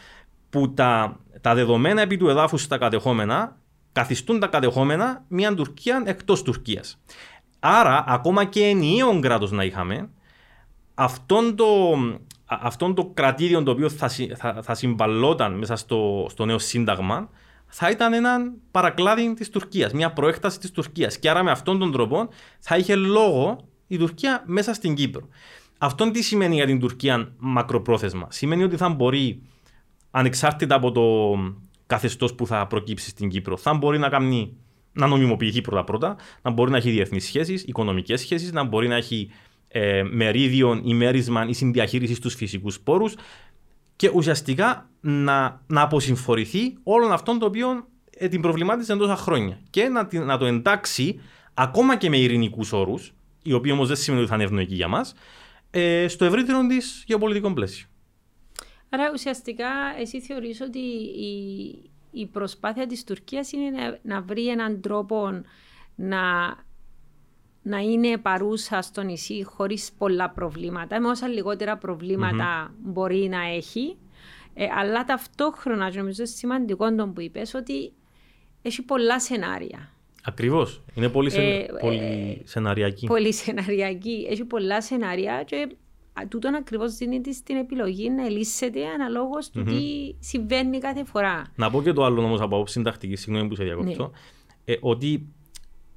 που τα, τα δεδομένα επί του εδάφους στα κατεχόμενα καθιστούν τα κατεχόμενα μια Τουρκία εκτός Τουρκίας. Άρα, ακόμα και ενιαίο κράτος να είχαμε, αυτόν το, αυτόν το κρατήριο το οποίο θα, θα, θα συμβαλόταν μέσα στο, στο νέο σύνταγμα, θα ήταν ένα παρακλάδι της Τουρκίας, μια προέκταση της Τουρκίας. Και άρα με αυτόν τον τρόπο θα είχε λόγο η Τουρκία μέσα στην Κύπρο. Αυτό τι σημαίνει για την Τουρκία μακροπρόθεσμα; Σημαίνει ότι θα μπορεί, ανεξάρτητα από το καθεστώς που θα προκύψει στην Κύπρο, θα μπορεί να κάνει να νομιμοποιηθεί πρώτα-πρώτα, να μπορεί να έχει διεθνείς σχέσεις, οικονομικές σχέσεις, να μπορεί να έχει ε, μερίδιο ή μέρισμα ή συνδιαχείριση στους φυσικούς πόρους και ουσιαστικά να, να αποσυμφορηθεί όλων αυτών το οποίο ε, την προβλημάτιζε τόσα χρόνια και να, να το εντάξει ακόμα και με ειρηνικούς όρους, οι οποίοι όμως δεν σημαίνει ότι θα είναι ευνοϊκοί για μας, ε, στο ευρύτερο της γεωπολιτικό πλαίσιο. Άρα ουσιαστικά εσύ θεωρείς ότι η, η προσπάθεια της Τουρκίας είναι να, να βρει έναν τρόπο να να είναι παρούσα στο νησί χωρίς πολλά προβλήματα, με όσα λιγότερα μπορεί να έχει. Ε, αλλά ταυτόχρονα, νομίζω είναι σημαντικό το που είπες, ότι έχει πολλά σενάρια. Ακριβώς. Είναι πολύ, σε... ε, πολύ ε, σεναριακή. Πολύ σεναριακή. Έχει πολλά σενάρια και τούτον ακριβώς δίνει τη την επιλογή να λύσεται αναλόγως του mm-hmm. τι συμβαίνει κάθε φορά. Να πω και το άλλο όμως από άποψη συντακτική, συγγνώμη που σε διακόπτω, ναι. ε, ότι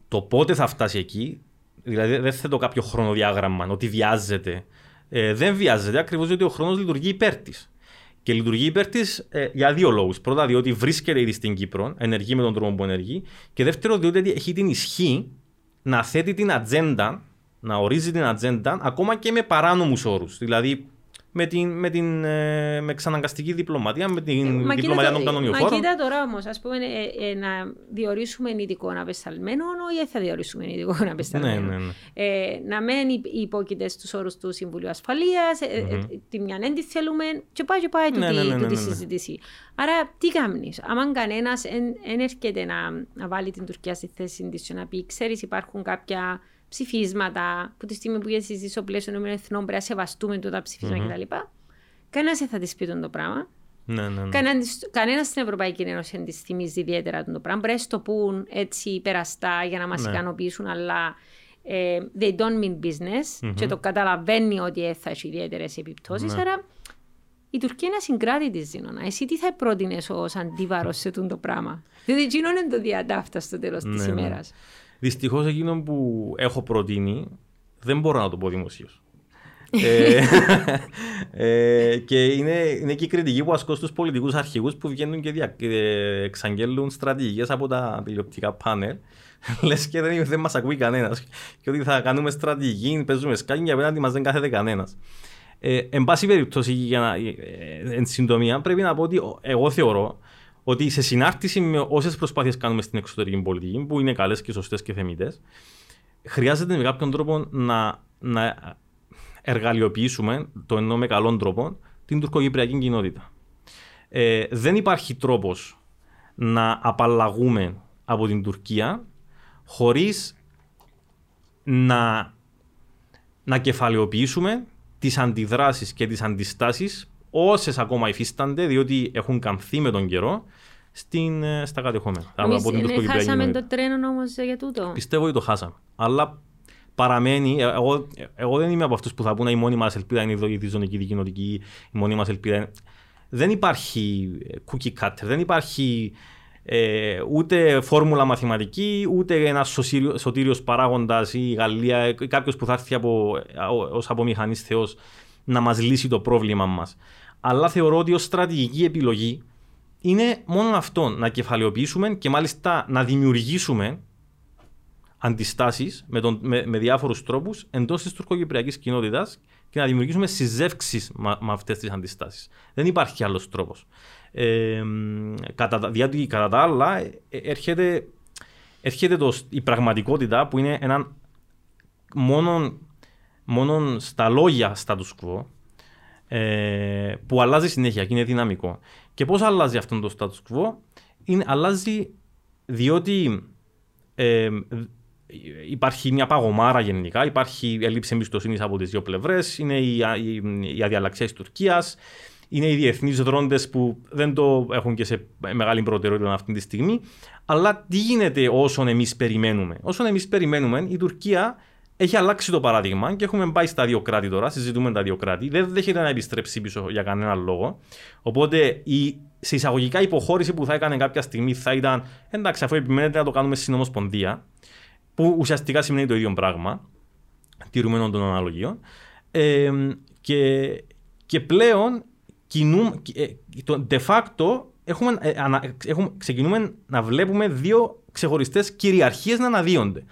το πότε θα φτάσει εκεί, δηλαδή δεν θέτω κάποιο χρονοδιάγραμμα, ότι βιάζεται. Ε, δεν βιάζεται ακριβώς διότι ο χρόνος λειτουργεί υπέρ της. Και λειτουργεί υπέρ της ε, για δύο λόγους. Πρώτα, διότι βρίσκεται ήδη στην Κύπρο, ενεργεί με τον τρόπο που ενεργεί. Και δεύτερο, διότι έχει την ισχύ να θέτει την ατζέντα, να ορίζει την ατζέντα ακόμα και με παράνομους όρους. Δηλαδή, με, την, με, την, ε, με εξαναγκαστική διπλωματία, με την ε, διπλωματία των κανονιοφόρων. Μα κοίτα τώρα όμως, ας πούμε, ε, ε, να διορίσουμε ειδικό απεσταλμένο ή θα διορίσουμε ειδικό απεσταλμένο. Ναι, ναι, ναι. Ε, να μην υπόκειται στους όρους του Συμβουλίου Ασφαλείας, mm-hmm. τη μια δεν τη θέλουμε, και πάει και πάει ναι, ναι, ναι, ναι, ναι, συζήτηση. Άρα, τι κάνεις, άμα κανένας δεν έρχεται να, να βάλει την Τουρκία στη θέση της να πει, ξέρεις, υπάρχουν κάποια ψηφίσματα, που τη στιγμή που εσύ στο πλαίσιο των εθνών πρέπει να σεβαστούμε τα ψηφίσματα mm-hmm. κτλ. Κανένας δεν θα της πει το πράγμα. Ναι, ναι, ναι. Κανένας στην Ευρωπαϊκή Ένωση δεν της θυμίζει ιδιαίτερα το πράγμα. Πρέπει να το πούν έτσι περαστά για να μας ναι. ικανοποιήσουν, αλλά ε, they don't mean business mm-hmm. και το καταλαβαίνει ότι θα έχει ιδιαίτερες επιπτώσεις. Ναι. Άρα η Τουρκία είναι ασυγκράτητη ζήνονα. Εσύ τι θα πρότεινες ως αντίβαρος σε αυτό το πράγμα; Διότι εκείνο είναι το διατάφτα στο τέλος ναι, της ημέρας. Δυστυχώς εκείνο που έχω προτείνει δεν μπορώ να το πω δημοσίως. ε, ε, και είναι, είναι και η κριτική που ασκώ στους πολιτικούς αρχηγούς που βγαίνουν και δια, ε, εξαγγέλνουν στρατηγικές από τα τηλεοπτικά πάνελ. Λες και δεν, δεν μας ακούει κανένας. Και ότι θα κάνουμε στρατηγική, παίζουμε σκάκι και απέναντι μας δεν κάθεται κανένας. Ε, εν πάση περιπτώσει, για να, ε, εν συντομία, πρέπει να πω ότι εγώ θεωρώ ότι σε συνάρτηση με όσες προσπάθειες κάνουμε στην εξωτερική πολιτική, που είναι καλές και σωστές και θεμητές, χρειάζεται με κάποιον τρόπο να, να εργαλειοποιήσουμε, το εννοώ με καλόν τρόπο, την τουρκοκυπριακή κοινότητα. Ε, δεν υπάρχει τρόπος να απαλλαγούμε από την Τουρκία χωρίς να, να κεφαλαιοποιήσουμε τις αντιδράσεις και τις αντιστάσεις όσες ακόμα υφίστανται, διότι έχουν καμφθεί με τον καιρό στην, ε, στα κατεχόμενα. Εμείς ναι, χάσαμε το τρένο όμως για τούτο. Πιστεύω ότι το χάσαμε. Αλλά παραμένει, ε, εγώ, εγώ δεν είμαι από αυτούς που θα πούνε η μόνη μας ελπίδα είναι η ζωνική δικοινοτική, η μόνη μας ελπίδα είναι... Δεν υπάρχει ε, cookie cutter, δεν υπάρχει ε, ούτε φόρμουλα μαθηματική, ούτε ένας σωτήριος παράγοντας ή η Γαλλία ή κάποιος που θα έρθει ως απομηχανής Θεός να μας λύσει το πρόβλημα μας. Αλλά θεωρώ ότι ως στρατηγική επιλογή είναι μόνο αυτό, να κεφαλαιοποιήσουμε και μάλιστα να δημιουργήσουμε αντιστάσεις με, με, με διάφορους τρόπους εντός της τουρκοκυπριακής κοινότητας και να δημιουργήσουμε συζεύξεις με, με αυτές τις αντιστάσεις. Δεν υπάρχει άλλος τρόπος. Ε, κατά, διότι κατά τα άλλα ε, έρχεται, έρχεται το, η πραγματικότητα που είναι ένα μόνο, μόνο στα λόγια status quo ε, που αλλάζει συνέχεια και είναι δυναμικό. Και πώς αλλάζει αυτό το status quo, είναι, αλλάζει διότι ε, υπάρχει μια παγωμάρα γενικά, υπάρχει έλλειψη εμπιστοσύνης από τις δύο πλευρές, είναι η, η, η αδιαλαξία της Τουρκίας, είναι οι διεθνείς δρόντες που δεν το έχουν και σε μεγάλη προτεραιότητα αυτή τη στιγμή. Αλλά τι γίνεται όσον εμείς περιμένουμε; Όσον εμείς περιμένουμε, η Τουρκία έχει αλλάξει το παράδειγμα και έχουμε πάει στα δύο κράτη τώρα, συζητούμε τα δύο κράτη. Δεν δέχεται να επιστρέψει πίσω για κανένα λόγο. Οπότε η σε εισαγωγικά υποχώρηση που θα έκανε κάποια στιγμή θα ήταν εντάξει, αφού επιμένετε να το κάνουμε στην Ομοσπονδία, που ουσιαστικά σημαίνει το ίδιο πράγμα, τηρουμένων των αναλογίων. Ε, και, και πλέον κινούμε, ε, de facto έχουμε, ε, έχουμε, ξεκινούμε να βλέπουμε δύο ξεχωριστές κυριαρχίες να αναδύονται.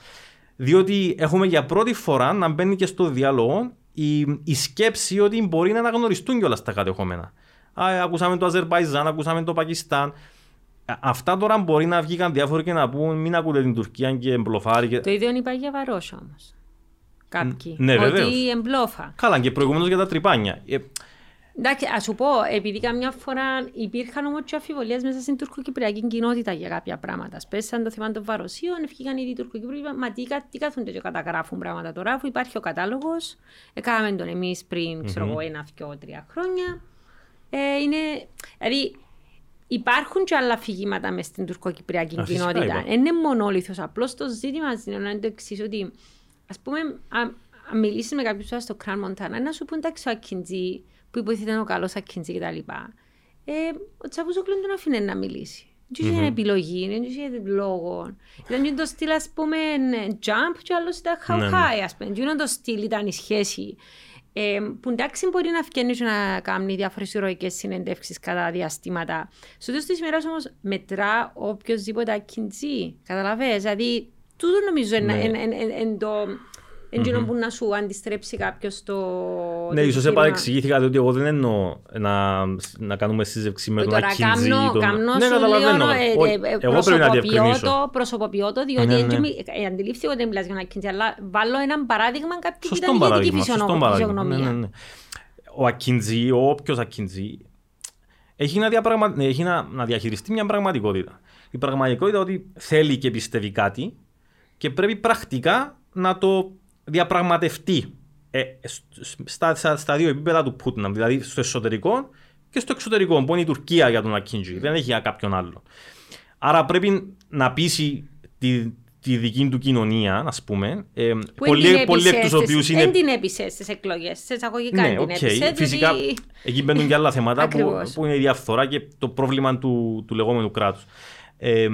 Διότι έχουμε για πρώτη φορά να μπαίνει και στο διάλογο η, η σκέψη ότι μπορεί να αναγνωριστούν κιόλας τα κατεχόμενα. Α, ακούσαμε το Αζερβαϊζάν, ακούσαμε το Πακιστάν. Αυτά τώρα μπορεί να βγήκαν διάφοροι και να πούν μην ακούτε την Τουρκία και εμπλοφάρει. Και... Το ίδιο είπα για Βαρό όμως. Κάποιοι. Ναι, ότι εμπλόφα. Καλά, και προηγουμένως για τα τρυπάνια. Ε, Εντάξει, ας σου πω, επειδή καμιά φορά υπήρχαν όμως και αφιβολίε μέσα στην τουρκοκυπριακή κοινότητα για κάποια πράγματα. Σπέσαν το θέμα των βαροσίων, ευκήγαν ήδη οι Τουρκοκυπροί. Μα τι, τι κάθονται και καταγράφουν πράγματα τώρα, αφού υπάρχει ο κατάλογος. Έκαναμε τον εμείς πριν, ξέρω εγώ, ένα, δυο, τρία χρόνια. Ε, είναι, δηλαδή, υπάρχουν και άλλα αφηγήματα μέσα στην τουρκοκυπριακή κοινότητα. Είναι μονόλιθο. Απλώς το ζήτημα είναι να το εξή, ότι ας πούμε, αν μιλήσεις με κάποιους στο Κραν Μοντάνα, να σου πούν εντάξει ο Ακιντζή που υποτίθεται είναι ο καλός Ακιντζή κτλ. Ε, ο Τσαβούζοκλου δεν τον αφήνει να μιλήσει. Δεν είχε επιλογή, δεν είχε λόγο. Ήταν το στυλ, ας πούμε, jump και άλλος ήταν χαουχάι, ας πούμε. Δεν το στυλ ήταν η σχέση. Ε, που εντάξει μπορεί να φτιάξει και να κάνει διάφορες ηρωικές συνεντεύξεις κατά διαστήματα. Στο τέλος της ημέρας όμως μετρά οποιοδήποτε ακιντζή. Καταλαβαίνεις, δηλαδή τούτο νομίζω είναι ναι. το Εντζήνο που να σου αντιστρέψει κάποιος το. Ναι, ίσως επαρεξηγήθηκα ότι εγώ δεν εννοώ να, να κάνουμε σύζευξη με τον Ακίνζη. Τον... Καμνό ναι, καταλαβαίνω. Ε, ε, εγώ πρέπει να διευκρινίσω. Προσωποποιώ το, διότι ναι, ναι. Ε, αντιλήφθηκα ότι μιλάς για τον Ακίνζη, αλλά βάλω ένα παράδειγμα κάποιου που ήταν ηγετική φυσιογνωμία. Ναι, ναι, ο Ακίνζη, ο όποιος Ακίνζη, έχει, να, διαπραγμα... έχει να, να διαχειριστεί μια πραγματικότητα. Η πραγματικότητα ότι θέλει και πιστεύει κάτι και πρέπει πρακτικά να το διαπραγματευτεί ε, στα, στα, στα, δύο επίπεδα του Πούτιν, δηλαδή στο εσωτερικό και στο εξωτερικό, που είναι η Τουρκία για τον Ακίντζη, δεν έχει για κάποιον άλλο. Άρα πρέπει να πείσει τη, τη δική του κοινωνία, ας πούμε. Ε, πολλοί, πολλοί εκ τους οποίους είναι. Δεν την έπεισε στις εκλογές, σε εισαγωγικά ναι, την okay. Φυσικά, διότι... εκεί μπαίνουν και άλλα θέματα που, που, είναι η διαφθορά και το πρόβλημα του, του λεγόμενου κράτους. Ε,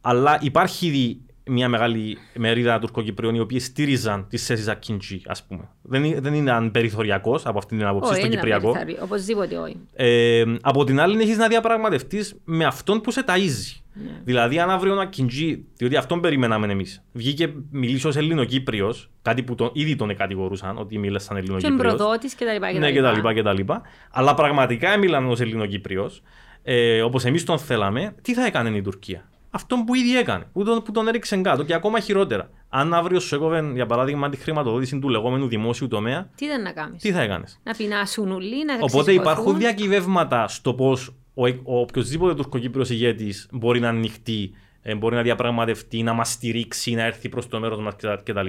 αλλά υπάρχει ήδη μια μεγάλη μερίδα Τουρκοκυπρίων οι οποίοι στήριζαν τις θέσεις Ακίντζη, ας πούμε. Δεν, δεν είναι περιθωριακός από αυτή την άποψη στο Κυπριακό. Οπωσδήποτε όχι. Ε, από την άλλη, έχεις να διαπραγματευτείς με αυτόν που σε ταΐζει. Ναι. Δηλαδή, αν αύριο ένα Ακίντζη, διότι αυτόν περιμέναμε εμείς, βγήκε μιλήσει ως Ελληνοκύπριος, κάτι που τον, ήδη τον κατηγορούσαν ότι μίλησε σαν Ελληνοκύπριος. Και εμπροδότη κτλ. Ναι, κτλ, κτλ. Αλλά πραγματικά μίλαν ως Ελληνοκύπριος, ε, όπως εμείς τον θέλαμε, τι θα έκανε η Τουρκία; Αυτό που ήδη έκανε, που τον, που τον έριξε κάτω και ακόμα χειρότερα. Αν αύριο σου έκοβε, για παράδειγμα, τη χρηματοδότηση του λεγόμενου δημόσιου τομέα, τι δεν να κάνεις; Τι θα έκανες; Να πεινάσουν ουλί, να Οπότε υπάρχουν διακυβεύματα στο πώς ο, ο οποιοδήποτε τουρκοκύπριος ηγέτης μπορεί να ανοιχτεί, ε, μπορεί να διαπραγματευτεί, να μας στηρίξει, να έρθει προς το μέρος μας κτλ.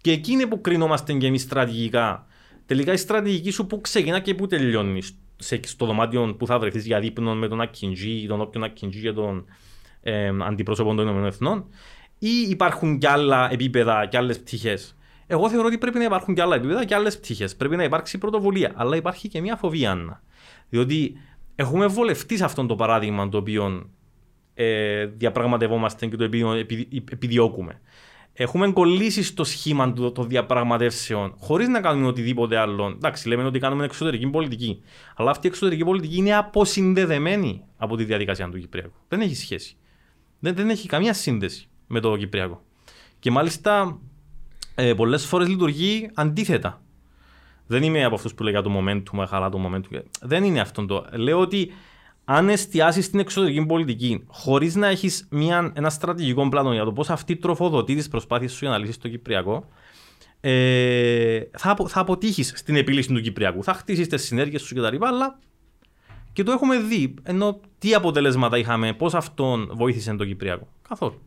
Και εκεί είναι που κρίνομαστε και εμείς στρατηγικά. Τελικά η στρατηγική σου που ξεκινά και που τελειώνεις. Στο δωμάτιο που θα βρεθείς για δείπνο με τον Ακιντζή, τον όποιον Ακιντζή για τον ε, αντιπρόσωπων των ΗΠΑ, ή υπάρχουν και άλλα επίπεδα και άλλες πτυχές; Εγώ θεωρώ ότι πρέπει να υπάρχουν και άλλα επίπεδα και άλλες πτυχές. Πρέπει να υπάρξει πρωτοβουλία. Αλλά υπάρχει και μια φοβία, Άννα. Διότι έχουμε βολευτεί σε αυτό το παράδειγμα το οποίο ε, διαπραγματευόμαστε και το οποίο επιδιώκουμε. Έχουμε κολλήσει στο σχήμα των διαπραγματεύσεων χωρίς να κάνουμε οτιδήποτε άλλο. Εντάξει, λέμε ότι κάνουμε εξωτερική πολιτική. Αλλά αυτή η εξωτερική πολιτική είναι αποσυνδεδεμένη από τη διαδικασία του Κυπριακού. Δεν έχει σχέση δεν, δεν έχει καμία σύνδεση με το Κυπριακό. Και μάλιστα ε, πολλές φορές λειτουργεί αντίθετα. Δεν είμαι από αυτούς που λέγα το momentum, χαλά το momentum. Δεν είναι αυτό το. Λέω ότι αν εστιάσεις στην εξωτερική πολιτική χωρίς να έχεις ένα στρατηγικό πλάνο για το πώς αυτή τροφοδοτεί τις προσπάθειες σου για να λύσεις το Κυπριακό, ε, θα, θα αποτύχεις στην επίλυση του Κυπριακού. Θα χτίσεις τις συνέργειες σου κτλ. Αλλά και το έχουμε δει. Ενώ τι αποτελέσματα είχαμε, πώς αυτόν βοήθησε το Κυπριακό. Καθόλου.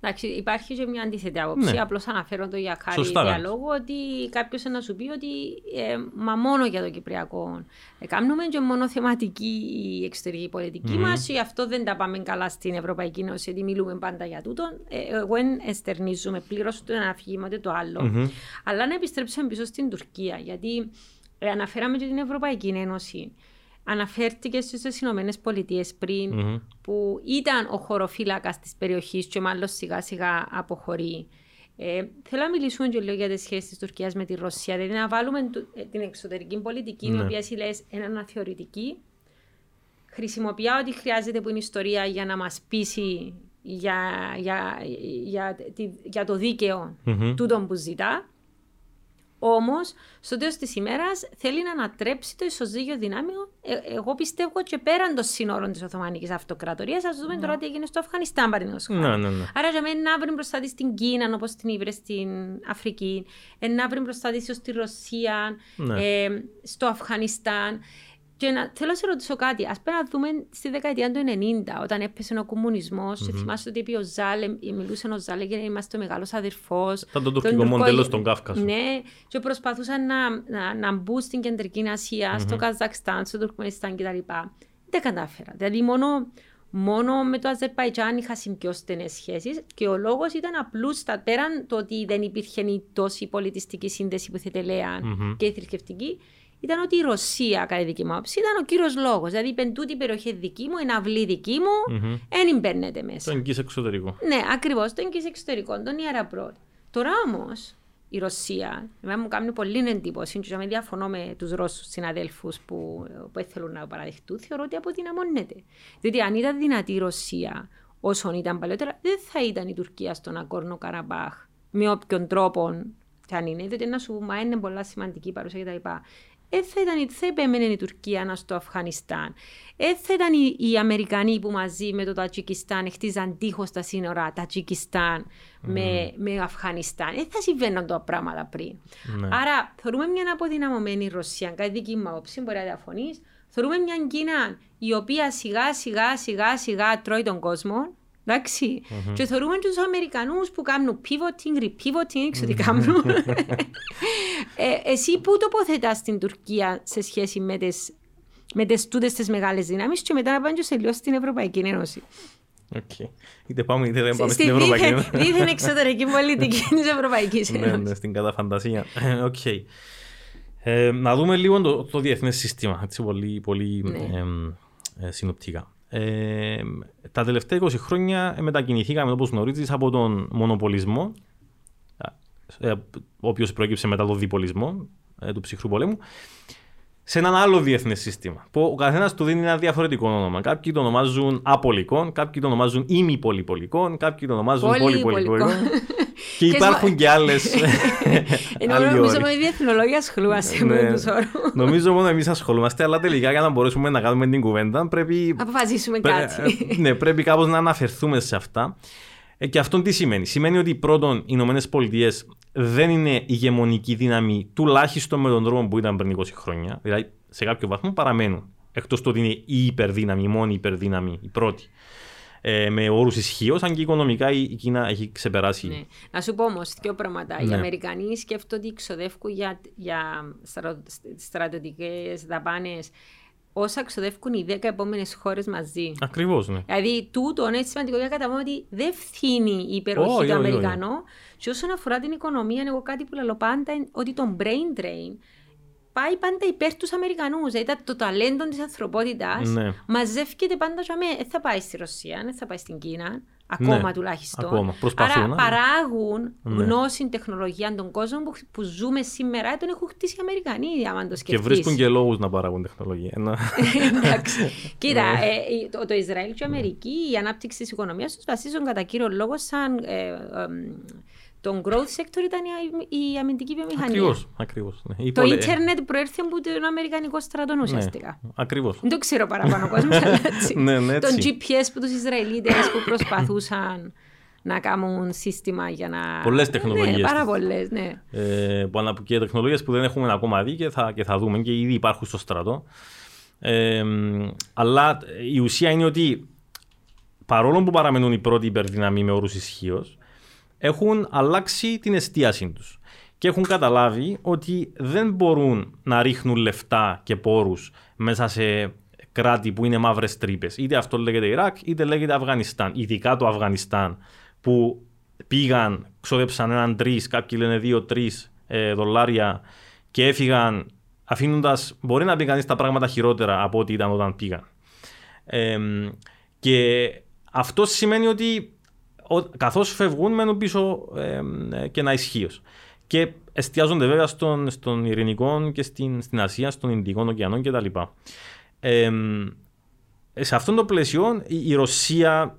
Εντάξει, υπάρχει και μια αντίθετη άποψη. Ναι. Απλώς αναφέρω το για χάρη διαλόγου ότι κάποιος να σου πει ότι ε, μα μόνο για το Κυπριακό. Ε, κάνουμε και μόνο θεματική η εξωτερική πολιτική mm-hmm. μας, ή αυτό δεν τα πάμε καλά στην Ευρωπαϊκή Ένωση, γιατί μιλούμε πάντα για τούτο. Ε, εγώ δεν εστερνίζουμε πλήρως το ένα αφήγημα το άλλο. Mm-hmm. Αλλά να επιστρέψουμε πίσω στην Τουρκία, γιατί ε, αναφέραμε και την Ευρωπαϊκή Ένωση αναφέρθηκες στις Ηνωμένες Πολιτείες πριν, mm-hmm. που ήταν ο χωροφύλακας της περιοχής και μάλλον σιγά σιγά αποχωρεί. Ε, θέλω να μιλήσουμε και λίγο για τις σχέσεις τη Τουρκίας με τη Ρωσία. Δηλαδή να βάλουμε ε, την εξωτερική πολιτική, mm-hmm. η οποία εσύ λες είναι αναθεωρητική. Χρησιμοποιεί ό,τι χρειάζεται που είναι ιστορία για να μας πείσει για, για, για, για, για το δίκαιο mm-hmm. τούτον που ζητά. Όμως, στο τέλος της ημέρας θέλει να ανατρέψει το ισοζύγιο δυνάμεων. Ε, εγώ πιστεύω και πέραν των σύνορων της Οθωμανικής Αυτοκρατορίας. Α δούμε τώρα τι έγινε στο Αφγανιστάν, παραδείγματος Ναι, ναι, ναι. Άρα, για μένα να βρει μπροστά της στην Κίνα, όπως την ήβρε στην Αφρική, ε, να βρει μπροστά της στη Ρωσία, Ναι. ε, στο Αφγανιστάν. Και να, θέλω να σε ρωτήσω κάτι. Α πούμε να δούμε στη δεκαετία του 90, όταν έπεσε ο κομμουνισμός. Και θυμάστε ότι είπε ο Ζάλε, μιλούσε ο Ζάλε για να είμαστε ο μεγάλος αδερφός. Ήταν το τουρκικό μοντέλο στον Κάφκασο. Ναι, και προσπαθούσαν να, να, να μπουν στην Κεντρική Ασία, στο Καζακστάν, στο Τουρκμενιστάν κτλ. Δεν κατάφερα. Δηλαδή, μόνο, μόνο με το Αζερπαϊτζάν είχα πιο στενές σχέσεις και ο λόγος ήταν απλούστα πέραν το ότι δεν υπήρχε η τόση πολιτιστική σύνδεση που θετελέαν Μμμ. και η θρησκευτική. Ήταν ότι η Ρωσία, κατά τη δική μου άποψη, ήταν ο κύριος λόγος. Δηλαδή, είπε τούτη η περιοχή δική μου, είναι αυλή δική μου, Μμμ. δεν μπαίνετε μέσα. Το εγγύς εξωτερικό. Ναι, ακριβώς. Το εγγύς εξωτερικό, τον ιεραπρότ. Τώρα όμως η Ρωσία, εμένα μου κάνει πολύ εντύπωση, και με διαφωνώ με τους Ρώσους συναδέλφους που, που θέλουν να παραδεχτούν, θεωρώ ότι αποδυναμώνεται. Διότι αν ήταν δυνατή η Ρωσία όσον ήταν παλαιότερα, δεν θα ήταν η Τουρκία στον Ακόρνο Καραμπάχ με όποιον τρόπο και αν είναι. Διότι να σου πούμε, είναι πολλά σημαντική η παρουσία κτλ. Ε, θα ήταν, θα επέμενε η Τουρκία να στο Αφγανιστάν. Ε, θα ήταν οι, οι Αμερικανοί που μαζί με το Τατζικιστάν χτίζαν τείχος στα σύνορα Τατζικιστάν με, με Αφγανιστάν. Ε, θα συμβαίναν τα πράγματα πριν. Ναι. Άρα, θεωρούμε μια αποδυναμωμένη Ρωσία, κάτι δική μου άποψη, μπορεί να διαφωνείς. Θεωρούμε μια Κίνα η οποία σιγά σιγά σιγά σιγά τρώει τον κόσμο. Εντάξει. Και θεωρούμε τους Αμερικανούς που κάνουν pivoting, repivoting, ξέρω τι κάνουν. ε, εσύ πού τοποθετάς την Τουρκία σε σχέση με τις με τις τούτες τις μεγάλες δυνάμεις και μετά να πάνε και σε λίγο στην Ευρωπαϊκή Ένωση. Οκ. Είτε πάμε είτε δεν πάμε Στη στην Ευρωπαϊκή δίθεν, Ένωση. δίθεν εξωτερική πολιτική της Ευρωπαϊκής Ναι, Ένωσης. ναι, στην κατά φαντασία. Ε, Οκ. Ε, να δούμε λίγο το, το διεθνές σύστημα, έτσι πολύ, πολύ Ναι. εμ, ε, συνοπτικά. Ε, τα τελευταία 20 χρόνια μετακινηθήκαμε, όπως γνωρίζεις, από τον μονοπολισμό, ε, ο οποίος προέκυψε μετά τον διπολισμό ε, του ψυχρού πολέμου, σε έναν άλλο διεθνές σύστημα. Που ο καθένας του δίνει ένα διαφορετικό όνομα. Κάποιοι το ονομάζουν απολικόν, κάποιοι το ονομάζουν ημιπολυπολικόν, κάποιοι το ονομάζουν Πολυπολικόν. πολυπολικόν. και Και υπάρχουν και άλλες. Ενώ νομίζω ότι οι διεθνολόγοι ασχολούμαστε με Ναι. τους όρους. Νομίζω μόνο εμείς ασχολούμαστε, αλλά τελικά για να μπορέσουμε να κάνουμε την κουβέντα πρέπει. Αποφασίσουμε πρέ- κάτι. ε, ναι, πρέπει κάπως να αναφερθούμε σε αυτά. Ε, και αυτό τι σημαίνει; Σημαίνει ότι πρώτον οι Ηνωμένες Πολιτείες δεν είναι ηγεμονική δύναμη τουλάχιστον με τον τρόπο που ήταν πριν 20 χρόνια. Δηλαδή σε κάποιο βαθμό παραμένουν. Εκτός του ότι είναι η υπερδύναμη, η μόνη υπερδύναμη, η πρώτη. Ε, με όρους ισχύω, αν και οικονομικά η η Κίνα έχει ξεπεράσει. Ναι. Να σου πω όμως δύο πράγματα. Οι Ναι. Αμερικανοί σκέφτονται ότι ξοδεύουν για, για στρατιωτικές δαπάνες όσα ξοδεύουν οι 10 επόμενες χώρες μαζί. Ακριβώς, ναι. Δηλαδή, τούτο είναι σημαντικό για να καταλάβουμε ότι δεν φθήνει η υπεροχή Όχι, του όχι, όχι. Αμερικανού. Και όσον αφορά την οικονομία, εγώ κάτι που λέω πάντα είναι ότι το brain drain πάει πάντα υπέρ τους Αμερικανούς. Δηλαδή, το ταλέντο της ανθρωπότητας Ναι. μαζεύεται πάντα για μέ. Δεν θα πάει στη Ρωσία, δεν θα πάει στην Κίνα. Ακόμα Ναι, τουλάχιστον. ακόμα. Προσπαθούν, Άρα ναι. παράγουν Ναι. γνώση, τεχνολογία των κόσμων που, που ζούμε σήμερα, τον έχουν χτίσει οι Αμερικανοί, άμα το Και σκεφτείς. βρίσκουν και λόγους να παράγουν τεχνολογία. Ένα- Εντάξει. Κοίτα, Ναι. ε, το, το Ισραήλ και η Αμερική, η ανάπτυξη της οικονομίας τους βασίζουν κατά κύριο λόγο σαν. Ε, εμ, τον growth sector ήταν η, η αμυντική βιομηχανία. Ακριβώς. Ακριβώς, ναι. Η Το πολε- ίντερνετ προέρχεται από τον Αμερικανικό στρατό ουσιαστικά. Ναι, ακριβώς. Δεν το ξέρω παραπάνω κόσμος, αλλά έτσι. Ναι, ναι, Τον έτσι. GPS που τους Ισραηλίτες που προσπαθούσαν να κάνουν σύστημα για να. Πολλές Ναι, τεχνολογίες. πάρα πολλές, ναι. ε, που ανα- και τεχνολογίες που δεν έχουμε ακόμα δει και θα, και θα δούμε και ήδη υπάρχουν στο στρατό. Ε, αλλά η ουσία είναι ότι παρόλο που παραμένουν οι πρώτοι υπερδυναμοί με όρους ισχύως, έχουν αλλάξει την εστίαση τους. Και έχουν καταλάβει ότι δεν μπορούν να ρίχνουν λεφτά και πόρους μέσα σε κράτη που είναι μαύρες τρύπες. Είτε αυτό λέγεται Ιράκ, είτε λέγεται Αφγανιστάν. Ειδικά το Αφγανιστάν που πήγαν, ξόδεψαν έναν τρεις, κάποιοι λένε δύο-τρει ε, δολάρια και έφυγαν αφήνοντας, μπορεί να πει κανείς τα πράγματα χειρότερα από ό,τι ήταν όταν πήγαν. Ε, και αυτό σημαίνει ότι ο, καθώς φεύγουν μένουν πίσω ε, ε, και ένα ισχύως. Και εστιάζονται βέβαια στον, στον Ειρηνικό και στην, στην Ασία, στον Ινδικό ωκεανό κτλ. Ε, σε αυτόν το πλαίσιο η, η Ρωσία,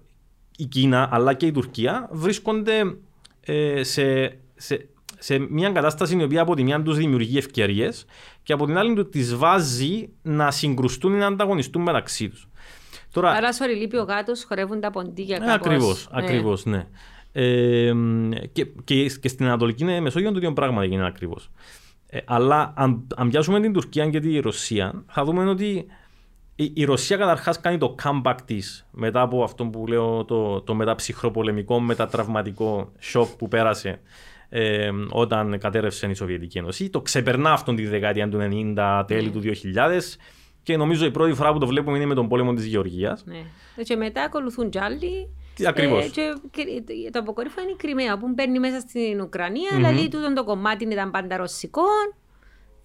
η Κίνα αλλά και η Τουρκία βρίσκονται ε, σε, σε, σε μια κατάσταση η οποία από τη μια τους δημιουργεί ευκαιρίες και από την άλλη τους τις βάζει να συγκρουστούν ή να ανταγωνιστούν μεταξύ τους. Τώρα... Άρα, σωρή, λείπει ο γάτος, χορεύουν τα ποντίκια κάπως. Ακριβώς, ναι. ακριβώς, ναι. Ε, και, και, και, στην Ανατολική Μεσόγειο το ίδιο πράγμα έγινε ακριβώς. Ε, αλλά αν, αν πιάσουμε την Τουρκία και τη Ρωσία, θα δούμε ότι η, η Ρωσία καταρχάς κάνει το comeback της μετά από αυτό που λέω το, το μεταψυχροπολεμικό, μετατραυματικό σοκ που πέρασε ε, όταν κατέρευσε η Σοβιετική Ένωση. Το ξεπερνά αυτόν τη δεκαετία του 90, τέλη του 2000 και νομίζω η πρώτη φορά που το βλέπουμε είναι με τον πόλεμο της Γεωργίας. Ναι. Και μετά ακολουθούν κι άλλοι. Ακριβώς. Ε, και, και, το αποκορύφωμα είναι η Κρυμαία που μπαίνει μέσα στην Ουκρανία, mm-hmm. δηλαδή τούτο το κομμάτι ήταν πάντα ρωσικό.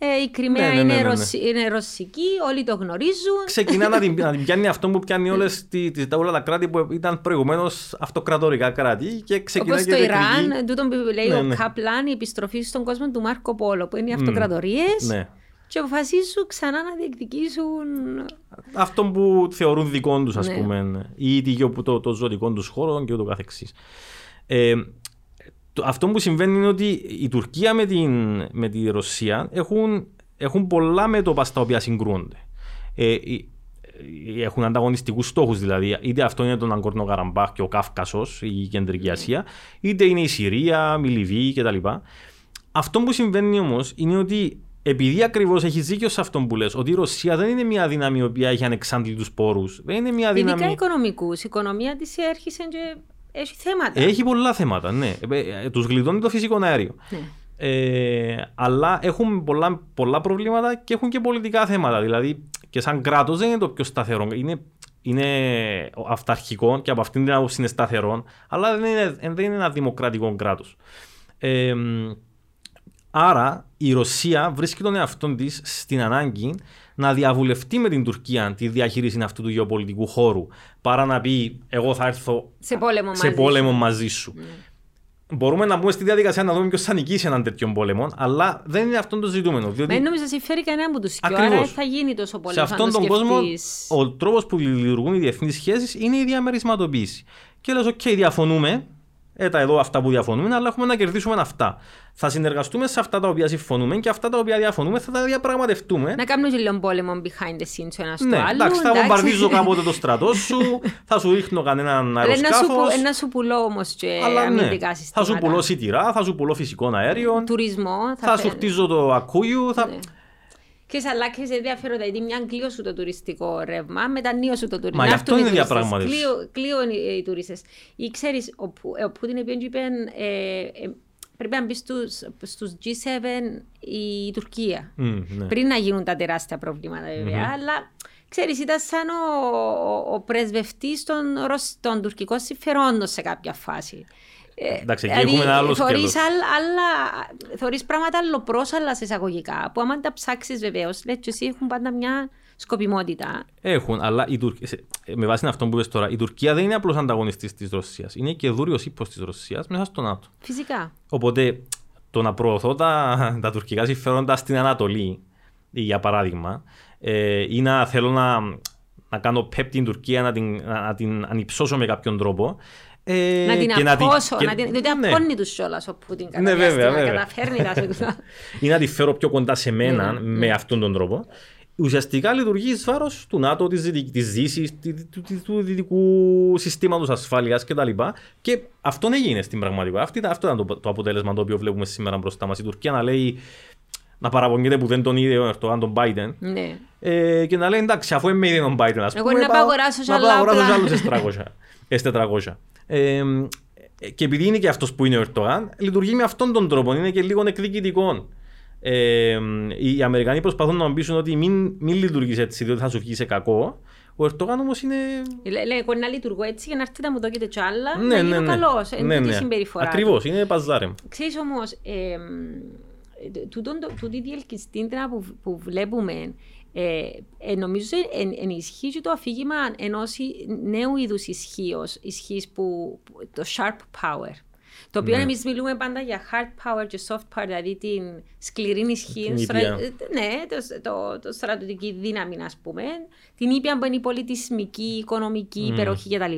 Ε, η Κρυμαία ναι, ναι, ναι, είναι, ρωσι... είναι, ρωσική, όλοι το γνωρίζουν. Ξεκινά να, την, να την πιάνει αυτό που πιάνει όλες όλα τα κράτη που ήταν προηγουμένως αυτοκρατορικά κράτη. Και ξεκινά Όπως το Ιράν, τούτο που λέει ο Καπλάν, η επιστροφή στον κόσμο του Μάρκο Πόλο, που είναι οι αυτοκρατορίες. Ναι και αποφασίζουν ξανά να διεκδικήσουν. Αυτό που θεωρούν δικό τους, ας ναι. πούμε, ή το, το, το ζωτικό τους χώρο και ούτω καθεξής. Ε, αυτό που συμβαίνει είναι ότι η Τουρκία με, την, με τη Ρωσία έχουν, έχουν πολλά μέτωπα στα οποία συγκρούονται. Ε, έχουν ανταγωνιστικούς στόχους δηλαδή. Είτε αυτό είναι τον Αγκόρνο Καραμπάχ και ο Κάφκασος, η Κεντρική ναι. Ασία, είτε είναι η Συρία, η Λιβύη κτλ. Αυτό που συμβαίνει όμως είναι ότι επειδή ακριβώς έχεις δίκιο σε αυτό που λες, ότι η Ρωσία δεν είναι μια δύναμη η οποία έχει ανεξάντλητους πόρους. Δεν είναι μια δύναμη. Ειδικά οικονομικούς. Η οικονομία της έρχεται και έχει θέματα. Έχει πολλά θέματα, ναι. Ε, ε, Τους γλιτώνει το φυσικό αέριο. Ναι. Ε, αλλά έχουν πολλά, πολλά προβλήματα και έχουν και πολιτικά θέματα. Δηλαδή, και σαν κράτος δεν είναι το πιο σταθερό. Είναι, είναι αυταρχικό και από αυτήν την άποψη είναι σταθερό, αλλά δεν είναι, δεν είναι ένα δημοκρατικό κράτος. Ε, Άρα η Ρωσία βρίσκει τον εαυτό της στην ανάγκη να διαβουλευτεί με την Τουρκία τη διαχείριση αυτού του γεωπολιτικού χώρου παρά να πει εγώ θα έρθω σε πόλεμο, σε μαζί, πόλεμο σου. μαζί σου. Mm. Μπορούμε να μπούμε στη διαδικασία να δούμε ποιος θα νικήσει έναν τέτοιον πόλεμο, αλλά δεν είναι αυτό το ζητούμενο. Διότι... Δεν νομίζω συμφέρει κανένα από του και άρα θα γίνει τόσο πόλεμος. Σε αυτόν τον κόσμο, ο τρόπος που λειτουργούν οι διεθνείς σχέσεις είναι η διαμερισματοποίηση. Και λες, OK, διαφωνούμε, έτα εδώ αυτά που διαφωνούμε, αλλά έχουμε να κερδίσουμε αυτά. Θα συνεργαστούμε σε αυτά τα οποία συμφωνούμε και αυτά τα οποία διαφωνούμε θα τα διαπραγματευτούμε. Να κάνουμε και λίγο πόλεμο behind the scenes ο ένας ναι, άλλο. Εντάξει, θα βομβαρδίζω κάποτε το στρατό σου, θα σου ρίχνω κανέναν αεροσκάφος. Ένα σου πουλώ όμως και αλλά, αμυντικά ναι, συστήματα. Θα σου πουλώ σιτηρά, θα σου πουλώ φυσικό αέριο. Τουρισμό. Θα, θα σου χτίζω το ακούγιου. Θα... Ναι. Και σε αλλάξει ενδιαφέροντα, γιατί μια κλείω σου το τουριστικό ρεύμα, νύο σου το τουριστικό. Μα γι' αυτό είναι διαπραγματεύση. Κλείω οι τουρίστες. Ή ξέρεις, ο Πούτιν είπε, ε, ε, πρέπει να μπει στους, G7 η Τουρκία. Mm, ναι. Πριν να γίνουν τα τεράστια προβλήματα βέβαια, mm-hmm. αλλά ξέρεις ήταν σαν ο, ο, ο πρεσβευτής των, των τουρκικών συμφερόντων σε κάποια φάση. Ε, Εντάξει, εκεί δηλαδή, έχουμε ένα άλλο σκέλος. Θωρείς πράγματα αλλοπρόσαλα σε εισαγωγικά, που άμα τα ψάξεις βεβαίως, λέει και εσύ έχουν πάντα μια σκοπιμότητα. Έχουν, αλλά η Τουρ... με βάση αυτό που είπες τώρα, η Τουρκία δεν είναι απλώς ανταγωνιστής της Ρωσίας, είναι και δούριος ύπος της Ρωσίας μέσα στο ΝΑΤΟ. Φυσικά. Οπότε, το να προωθώ τα, τα τουρκικά συμφέροντα στην Ανατολή, για παράδειγμα, ε, ή να θέλω να, να κάνω πέπ την Τουρκία, να την, να την ανυψώσω με κάποιον τρόπο, ε, να την απώσω, να την, διότι ναι. απώνει τους κιόλας ο Πούτιν κατά ναι, βέβαια, βέβαια. καταφέρνει τα Ή να τη φέρω πιο κοντά σε μένα ναι, με ναι. αυτόν τον τρόπο. Ουσιαστικά λειτουργεί εις βάρος του ΝΑΤΟ, της, της Δύσης, του, του, του δυτικού συστήματος ασφάλειας κτλ. Και αυτό έγινε στην πραγματικότητα. Αυτό ήταν το, το αποτέλεσμα το οποίο βλέπουμε σήμερα μπροστά μας. Η Τουρκία να λέει να παραπονιέται που δεν τον είδε ο Ερτογάν τον Biden. Ναι. Ε, και να λέει εντάξει, αφού είμαι είδε τον Biden, ας πούμε, Εγώ να πάω αγοράσω σε άλλους 400. Ε, και επειδή είναι και αυτός που είναι ο Ερτογάν, λειτουργεί με αυτόν τον τρόπο. Είναι και λίγο εκδικητικός. Ε, οι Αμερικανοί προσπαθούν να πείσουν ότι μην, μην λειτουργείς έτσι, διότι θα σου βγει σε κακό. Ο Ερτογάν όμως είναι. Λέει, εγώ να λειτουργώ έτσι για να έρθει να μου δώκετε κι άλλα. Ναι, να ναι, ναι. καλός. Είναι ναι, ναι. συμπεριφορά. Ακριβώς, είναι παζάρε. Ξέρεις όμως, ε, τούτη διελκυστήντρα που, που βλέπουμε ε, ε, νομίζω εν, ενισχύει και το αφήγημα ενός νέου είδους ισχύως, ισχύς που, το sharp power. Το οποίο ναι. εμείς μιλούμε πάντα για hard power και soft power, δηλαδή την σκληρή ισχύ. Στρα... Ναι, το, το, το, στρατιωτική δύναμη, ας πούμε. Την ήπια που είναι η πολιτισμική, οικονομική, mm. υπεροχή κτλ.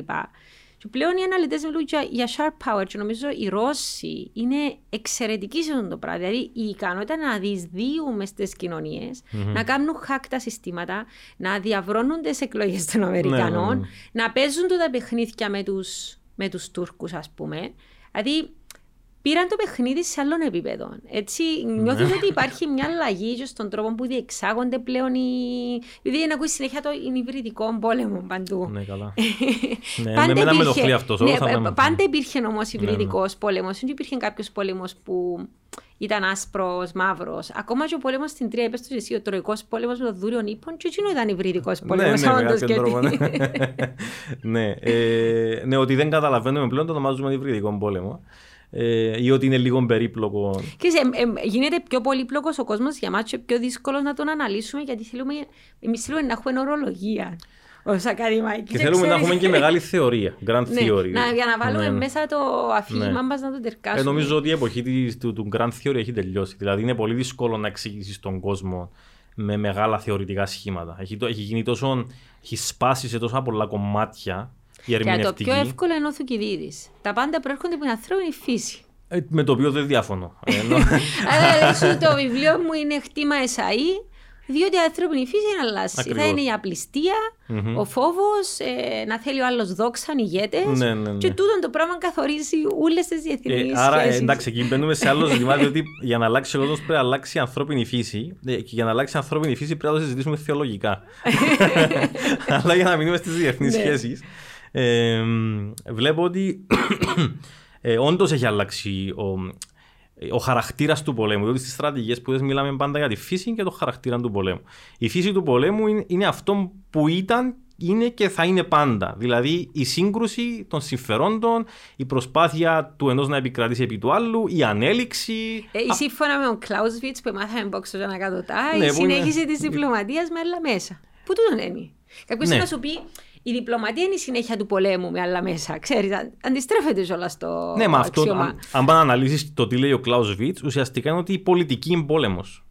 Και πλέον οι αναλυτές μιλούν για, για sharp power. Και νομίζω οι Ρώσοι είναι εξαιρετικοί σε αυτό το πράγμα. Δηλαδή η ικανότητα να διεισδύουν στις κοινωνίες, mm-hmm. να κάνουν hack τα συστήματα, να διαβρώνουν τι εκλογές των Αμερικανών, ναι, ναι, ναι. να παίζουν τα παιχνίδια με τους με τους Τούρκους, ας πούμε. Δηλαδή πήραν το παιχνίδι σε άλλων επίπεδο. Έτσι, νιώθω ναι. ότι υπάρχει μια αλλαγή στον τρόπο που διεξάγονται πλέον οι. Επειδή να ακούεις συνέχεια το υβριδικό πόλεμο παντού. Ναι, καλά. ναι, πάντα με υπήρχε, αυτός. Ναι, πάντα υπήρχε όμως υβριδικό ναι, ναι. πόλεμος. Δεν υπήρχε κάποιος πόλεμος που ήταν άσπρος, μαύρος. Ακόμα και ο πόλεμος στην Τρία, είπες του εσύ, ο Τροϊκός πόλεμος με το δούριο ύπων, και εκείνο ήταν υβριδικός πόλεμος. Ναι, ναι, ναι. ναι, ε, ναι, ότι δεν καταλαβαίνουμε πλέον το ονομάζουμε υβριδικό πόλεμο ε, ή ότι είναι λίγο περίπλοκο. Και ε, ε, γίνεται πιο πολύπλοκος ο κόσμος για μας και πιο δύσκολος να τον αναλύσουμε γιατί θέλουμε, εμείς θέλουμε να έχουμε ορολογία ως ακαδημαϊκή. Και θέλουμε να έχουμε και μεγάλη θεωρία, grand ναι, theory. Να, για να βάλουμε ναι. μέσα το αφήγημα ναι. μας να το τερκάσουμε. Ε, νομίζω ότι η εποχή της, του, του grand theory έχει τελειώσει. Δηλαδή είναι πολύ δύσκολο να εξηγήσεις τον κόσμο με μεγάλα θεωρητικά σχήματα. Έχει, έχει γίνει τόσο, έχει σπάσει σε τόσα πολλά κομμάτια η Και το πιο εύκολο είναι ο Θουκυδίδης. Τα πάντα προέρχονται από την ανθρώπινη φύση. Ε, με το οποίο δεν διαφωνώ. Αλλά το βιβλίο μου είναι χτήμα εσαΐ διότι η ανθρώπινη φύση είναι αλλάζει. Θα είναι η απληστία, mm-hmm. ο φόβος, ε, να θέλει ο άλλος δόξαν, ηγέτες. Ναι, ναι, ναι. Και τούτο το πράγμα καθορίζει όλες τις διεθνείς ε, Άρα, ε, εντάξει, εκεί μπαίνουμε σε άλλο ζήτημα, διότι για να αλλάξει ο κόσμος πρέπει να αλλάξει η ανθρώπινη φύση. Ε, και για να αλλάξει η ανθρώπινη φύση πρέπει να το συζητήσουμε θεολογικά. Αλλά για να μείνουμε στις διεθνείς ναι. σχέσεις. Ε, βλέπω ότι ε, όντως έχει αλλάξει ο, ο χαρακτήρας του πολέμου. Διότι στις στρατηγίες που δεν μιλάμε πάντα για τη φύση και το χαρακτήρα του πολέμου. Η φύση του πολέμου είναι, είναι αυτό που ήταν, είναι και θα είναι πάντα. Δηλαδή η σύγκρουση των συμφερόντων, η προσπάθεια του ενός να επικρατήσει επί του άλλου, η ανέλυξη. Ε, η σύμφωνα με τον Κλάουσβιτ που μάθαμε μπόξο να κατωτά, ναι, η συνέχιση είναι... της διπλωματίας με άλλα μέσα. Πού τούτον είναι. Κάποιος ναι. να σου πει, η διπλωματία είναι η συνέχεια του πολέμου με άλλα μέσα. Ξέρεις, αντιστρέφεται όλα στο Ναι, μα αυτό, αν, αν πάνε να αναλύσεις το τι λέει ο Κλάους ουσιαστικά είναι ότι η πολιτική είναι πόλεμος.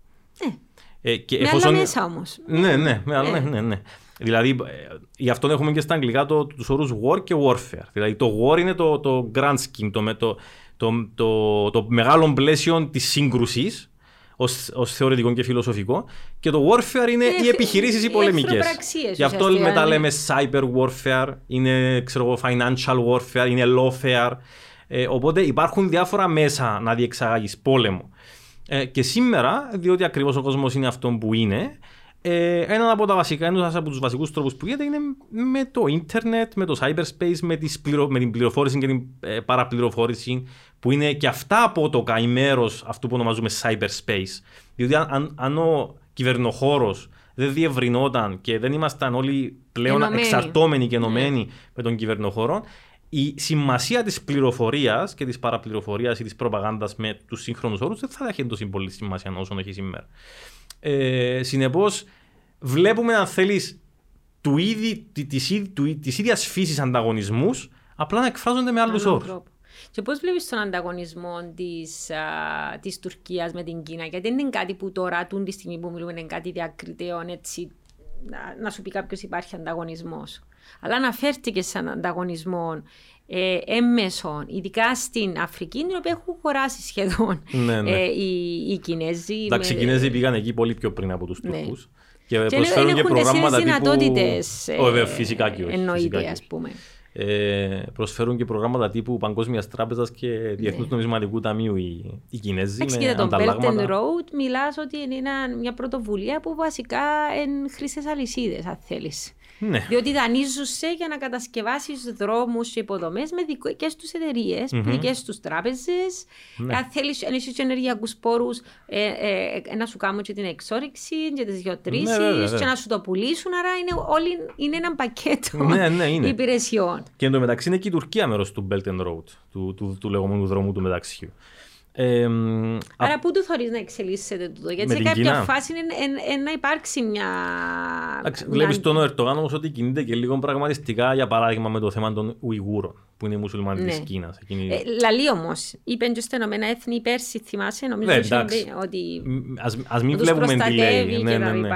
Ναι. Ε, και με εφόσον... άλλα μέσα όμως. Ναι, ναι, με άλλα, ναι. ναι, ναι. Δηλαδή, ε, γι' αυτό έχουμε και στα αγγλικά το, τους όρους war και warfare. Δηλαδή, το war είναι το, το grand scheme, το, το, το, το, το μεγάλο πλαίσιο της σύγκρουσης ως θεωρητικό και φιλοσοφικό. Και το warfare είναι οι επιχειρήσεις οι πολεμικές. Γι' αυτό μετά λέμε cyber warfare, είναι ξέρω, financial warfare, είναι lawfare. Ε, οπότε υπάρχουν διάφορα μέσα να διεξαγάγεις πόλεμο. Ε, και σήμερα, διότι ακριβώς ο κόσμος είναι αυτό που είναι, ε, ένα από τα βασικά, ένας από τους βασικούς τρόπους που γίνεται είναι με το ίντερνετ, με το cyberspace, με, τις πληρο, με την πληροφόρηση και την ε, παραπληροφόρηση, που είναι και αυτά από το καημέρος αυτού που ονομάζουμε cyberspace. Διότι αν, αν, αν ο κυβερνοχώρος δεν διευρυνόταν και δεν ήμασταν όλοι πλέον ενωμένοι. εξαρτώμενοι και ενωμένοι yeah. με τον κυβερνοχώρο, η σημασία της πληροφορίας και της παραπληροφορίας ή της προπαγάνδας με τους σύγχρονους όρους δεν θα έχει τόσο πολύς σημασία όσο έχει σήμερα. Ε, Συνεπώς, βλέπουμε αν θέλεις του ίδι, της, της ίδιας φύσης ανταγωνισμούς απλά να εκφράζονται με άλλους όρους. Και πώς βλέπεις τον ανταγωνισμό της, α, της Τουρκίας με την Κίνα, γιατί δεν είναι κάτι που τώρα, τούν τη στιγμή που μιλούμε, είναι κάτι διακριτέων, έτσι, να, να σου πει κάποιος υπάρχει ανταγωνισμός. Αλλά αναφέρθηκε σαν ανταγωνισμό ε, έμμεσων, ειδικά στην Αφρική, την οποία έχουν χωράσει σχεδόν ναι, ναι. Ε, οι, οι Κινέζοι. Εντάξει, με... οι Κινέζοι πήγαν εκεί πολύ πιο πριν από τους ναι. Τούρκους. Και, και προσφέρουν και προγράμματα τύπου... Ε, φυσικά και όχι. Εννοείται, ας πούμε. Ε, προσφέρουν και προγράμματα τύπου Παγκόσμιας Τράπεζας και Διεθνούς ναι. Νομισματικού Ταμείου οι, οι Κινέζοι. Εντάξει, και το Belt and Road μιλάς ότι είναι μια πρωτοβουλία που βασικά είναι χρήστε αλυσίδες, αν θέλεις. Ναι. Διότι δανείζουσαι για να κατασκευάσεις δρόμους και υποδομές με δικές τους εταιρείες, mm-hmm. δικές τους τράπεζες. Ναι. Αν θέλεις και ενεργειακούς πόρους, ε, ε, να σου κάνουν και την εξόριξη και τις γεωτρήσει ναι, και να σου το πουλήσουν. Άρα είναι, όλοι, είναι ένα πακέτο ναι, ναι, υπηρεσιών. Και εντωμεταξύ είναι και η Τουρκία μέρος του Belt and Road, του, του, του, του λεγόμενου δρόμου του μεταξύ. Ε, Άρα, πού το θεωρεί να εξελίσσεται τούτο, Γιατί σε κάποια Κίνα. φάση είναι, ε, ε, να υπάρξει μια. Βλέπεις τον Ερτογάν όμως ότι κινείται και λίγο πραγματιστικά, για παράδειγμα, με το θέμα των Ουιγούρων, που είναι οι μουσουλμάνοι ναι. τη Κίνας. Εκείνη... Ε, λαλή όμως, είπε και στα Ηνωμένα Έθνη πέρσι, θυμάσαι, νομίζω ναι, ότι. Α μην βλέπουμε τι λέει. Ναι, ναι, ναι.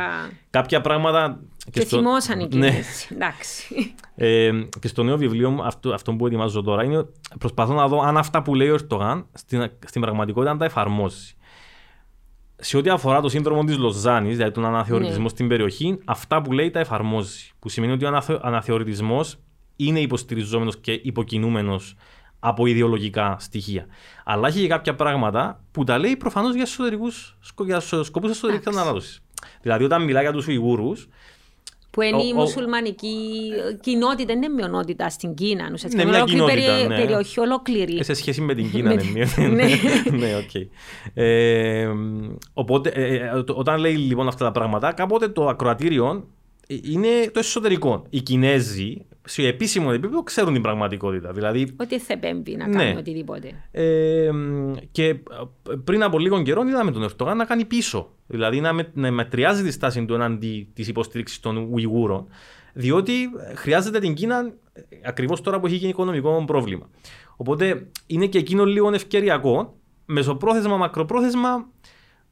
Κάποια πράγματα Και, και στο... θυμώσαν οι ναι. Εντάξει. Ε, και στο νέο βιβλίο μου, αυτό, αυτό που ετοιμάζω τώρα, είναι προσπαθώ να δω αν αυτά που λέει ο Ερτογάν στην, στην πραγματικότητα αν τα εφαρμόσει. Σε ό,τι αφορά το σύνδρομο της Λοζάνης, δηλαδή τον αναθεωρητισμό ναι. στην περιοχή, αυτά που λέει τα εφαρμόζει. Που σημαίνει ότι ο αναθεωρητισμός είναι υποστηριζόμενος και υποκινούμενος από ιδεολογικά στοιχεία. Αλλά έχει και κάποια πράγματα που τα λέει προφανώς για, για σκοπούς εσωτερικής ανάλωσης. Δηλαδή, όταν μιλάει για τους Ουιγούρους, που είναι η μουσουλμανική κοινότητα, είναι μειονότητα στην Κίνα. Ουσιαστικά ναι, μια κοινότητα, ναι. περιοχή ολόκληρη. Ε, σε σχέση με την Κίνα, ναι. ναι, ναι οκ. Ε, οπότε, ε, ε, όταν λέει λοιπόν αυτά τα πράγματα, κάποτε το ακροατήριο είναι το εσωτερικό. Οι Κινέζοι σε επίσημο επίπεδο ξέρουν την πραγματικότητα. Δηλαδή, ότι θα επέμβει να κάνει ναι. οτιδήποτε. Ε, και πριν από λίγο καιρό είδαμε τον Ερτογάν να κάνει πίσω. Δηλαδή να, με, να μετριάζει τη στάση του εναντί της υποστήριξης των Ουιγούρων. Διότι χρειάζεται την Κίνα ακριβώς τώρα που έχει γίνει οικονομικό πρόβλημα. Οπότε είναι και εκείνο λίγο ευκαιριακό. Μεσοπρόθεσμα, μακροπρόθεσμα